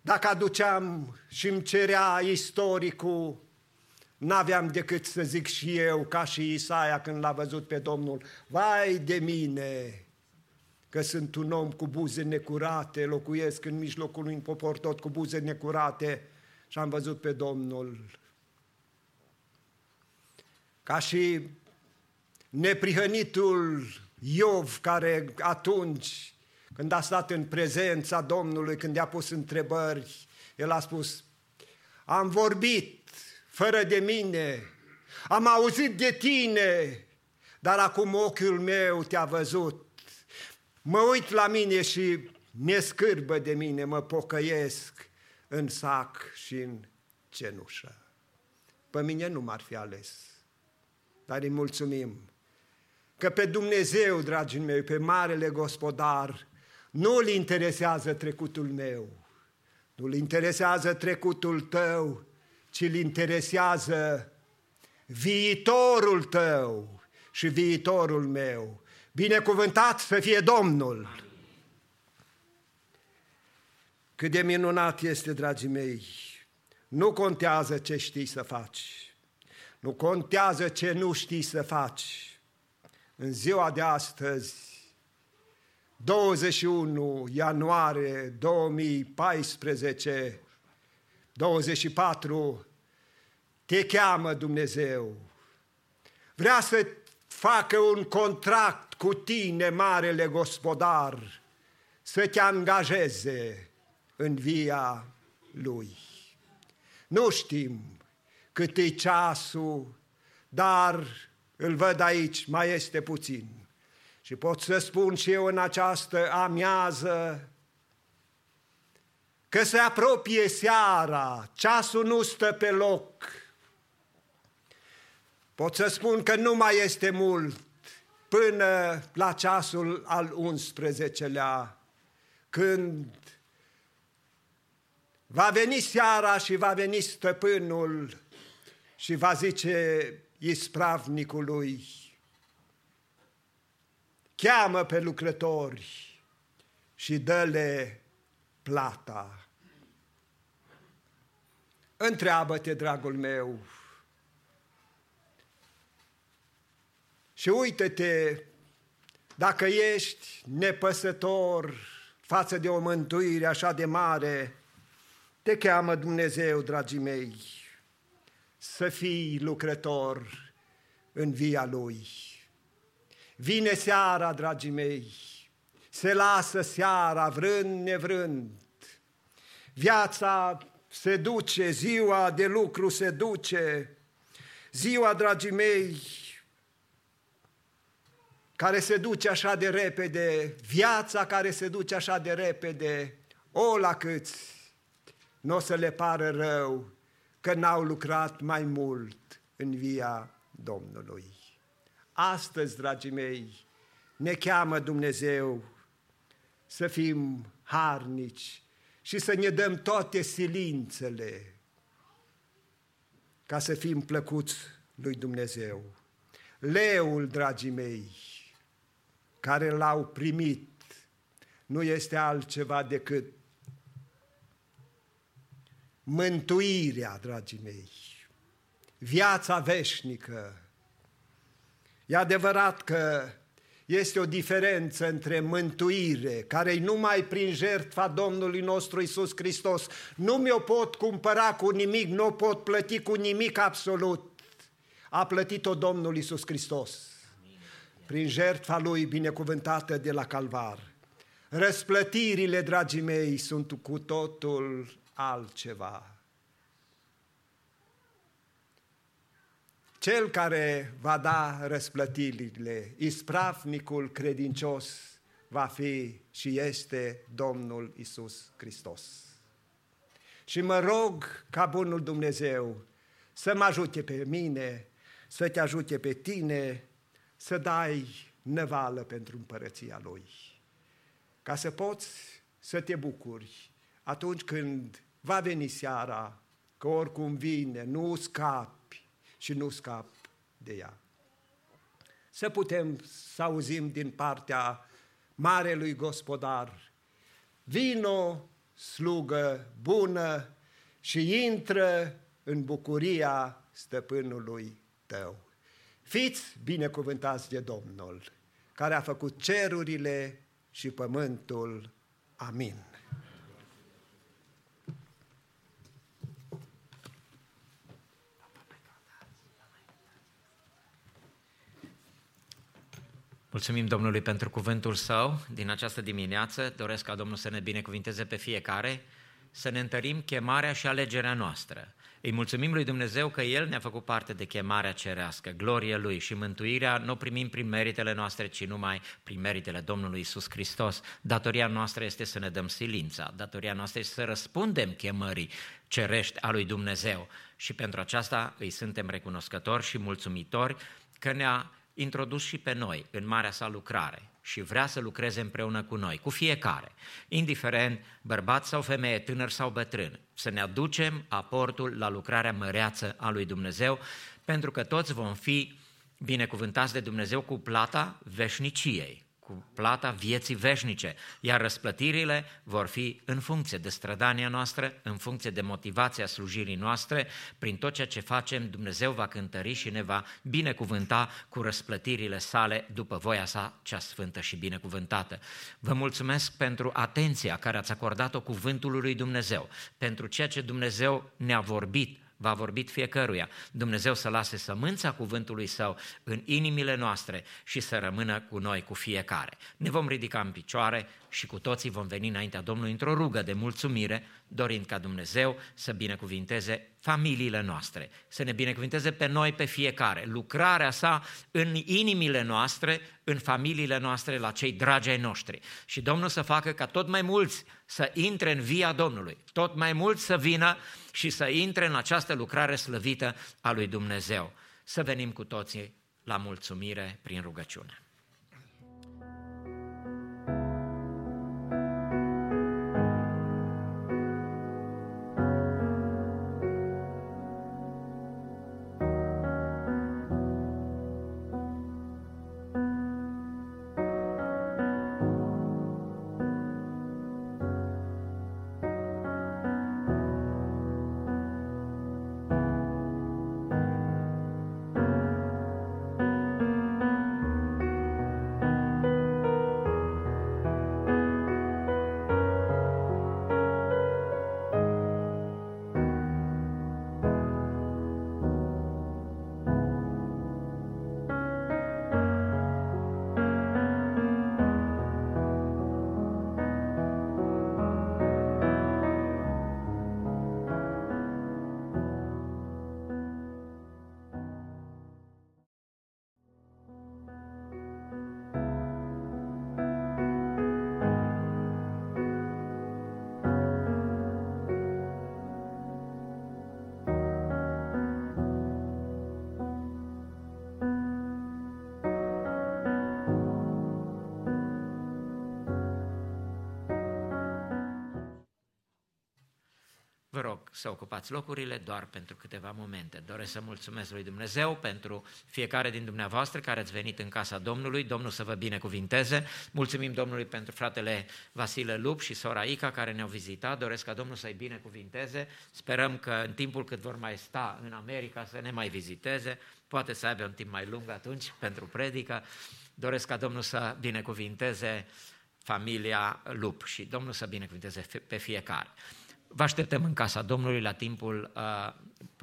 Speaker 11: dacă aduceam și îmi cerea istoricul, n-aveam decât să zic și eu, ca și Isaia când l-a văzut pe Domnul, vai de mine, că sunt un om cu buze necurate, locuiesc în mijlocul unui popor tot cu buze necurate și am văzut pe Domnul. Ca și neprihănitul Iov, care atunci, când a stat în prezența Domnului, când i-a pus întrebări, el a spus, am vorbit fără de mine, am auzit de tine, dar acum ochiul meu te-a văzut Mă uit la mine și mi-e scârbă de mine, mă pocăiesc în sac și în cenușă. Pe mine nu m-ar fi ales, dar îi mulțumim că pe Dumnezeu, dragii mei, pe Marele Gospodar, nu-L interesează trecutul meu, nu-L interesează trecutul tău, ci îl interesează viitorul tău și viitorul meu. Binecuvântat să fie Domnul! Cât de minunat este, dragii mei, nu contează ce știi să faci, nu contează ce nu știi să faci. În ziua de astăzi, 21 ianuarie 2014, 24, te cheamă Dumnezeu. Vrea să facă un contract cu tine, marele gospodar, să te angajeze în via Lui. Nu știm cât e ceasul, dar îl văd aici, mai este puțin. Și pot să spun și eu în această amiază că se apropie seara, ceasul nu stă pe loc. Pot să spun că nu mai este mult până la ceasul al 11-lea, când Va veni seara și va veni stăpânul și va zice ispravnicului, cheamă pe lucrători și dă-le plata. Întreabă-te, dragul meu, și uită-te dacă ești nepăsător față de o mântuire așa de mare, te cheamă Dumnezeu, dragii mei, să fii lucrător în via Lui. Vine seara, dragii mei, se lasă seara, vrând nevrând. Viața se duce, ziua de lucru se duce. Ziua, dragii mei, care se duce așa de repede, viața care se duce așa de repede, o la câți nu o să le pară rău că n-au lucrat mai mult în via Domnului. Astăzi, dragii mei, ne cheamă Dumnezeu să fim harnici și să ne dăm toate silințele ca să fim plăcuți lui Dumnezeu. Leul, dragii mei, care l-au primit, nu este altceva decât mântuirea, dragii mei, viața veșnică. E adevărat că este o diferență între mântuire, care e numai prin jertfa Domnului nostru Isus Hristos. Nu mi-o pot cumpăra cu nimic, nu o pot plăti cu nimic absolut. A plătit-o Domnul Isus Hristos prin jertfa Lui binecuvântată de la Calvar. Răsplătirile, dragii mei, sunt cu totul altceva. Cel care va da răsplătirile, ispravnicul credincios, va fi și este Domnul Isus Hristos. Și mă rog ca Bunul Dumnezeu să mă ajute pe mine, să te ajute pe tine, să dai năvală pentru împărăția Lui. Ca să poți să te bucuri atunci când va veni seara, că oricum vine, nu scapi și nu scap de ea. Să putem să auzim din partea Marelui Gospodar, vino, slugă bună și intră în bucuria stăpânului tău. Fiți binecuvântați de Domnul, care a făcut cerurile și pământul. Amin.
Speaker 5: Mulțumim Domnului pentru cuvântul Său din această dimineață. Doresc ca Domnul să ne binecuvinteze pe fiecare, să ne întărim chemarea și alegerea noastră. Îi mulțumim lui Dumnezeu că El ne-a făcut parte de chemarea cerească, glorie Lui și mântuirea nu primim prin meritele noastre, ci numai prin meritele Domnului Isus Hristos. Datoria noastră este să ne dăm silința, datoria noastră este să răspundem chemării cerești a lui Dumnezeu și pentru aceasta îi suntem recunoscători și mulțumitori că ne-a introdus și pe noi în marea sa lucrare. și vrea să lucreze împreună cu noi, cu fiecare, indiferent bărbat sau femeie, tânăr sau bătrân, să ne aducem aportul la lucrarea măreață a lui Dumnezeu, pentru că toți vom fi binecuvântați de Dumnezeu cu plata veșniciei, cu plata vieții veșnice, iar răsplătirile vor fi în funcție de strădania noastră, în funcție de motivația slujirii noastre, prin tot ceea ce facem, Dumnezeu va cântări și ne va binecuvânta cu răsplătirile sale după voia sa cea sfântă și binecuvântată. Vă mulțumesc pentru atenția care ați acordat-o cuvântului lui Dumnezeu, pentru ceea ce Dumnezeu ne-a vorbit va vorbit fiecăruia. Dumnezeu să lase sămânța cuvântului său în inimile noastre și să rămână cu noi, cu fiecare. Ne vom ridica în picioare și cu toții vom veni înaintea Domnului într-o rugă de mulțumire, dorind ca Dumnezeu să binecuvinteze familiile noastre, să ne binecuvinteze pe noi, pe fiecare, lucrarea sa în inimile noastre, în familiile noastre, la cei dragi ai noștri. Și Domnul să facă ca tot mai mulți să intre în via Domnului, tot mai mulți să vină și să intre în această lucrare slăvită a lui Dumnezeu. Să venim cu toții la mulțumire prin rugăciune. Să ocupați locurile doar pentru câteva momente. Doresc să mulțumesc lui Dumnezeu pentru fiecare din dumneavoastră care ați venit în casa Domnului. Domnul să vă binecuvinteze. Mulțumim Domnului pentru fratele Vasile Lup și sora Ica care ne-au vizitat. Doresc ca Domnul să-i binecuvinteze. Sperăm că în timpul cât vor mai sta în America să ne mai viziteze. Poate să aibă un timp mai lung atunci pentru predică. Doresc ca Domnul să binecuvinteze familia Lup și Domnul să binecuvinteze pe fiecare. Vă așteptăm în casa Domnului la timpul uh,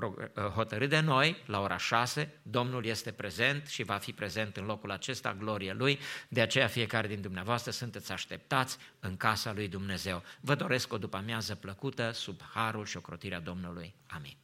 Speaker 5: uh, hotărât de noi, la ora 6. Domnul este prezent și va fi prezent în locul acesta, glorie Lui. De aceea fiecare din dumneavoastră sunteți așteptați în casa lui Dumnezeu. Vă doresc o după amiază plăcută, sub harul și ocrotirea Domnului. Amin.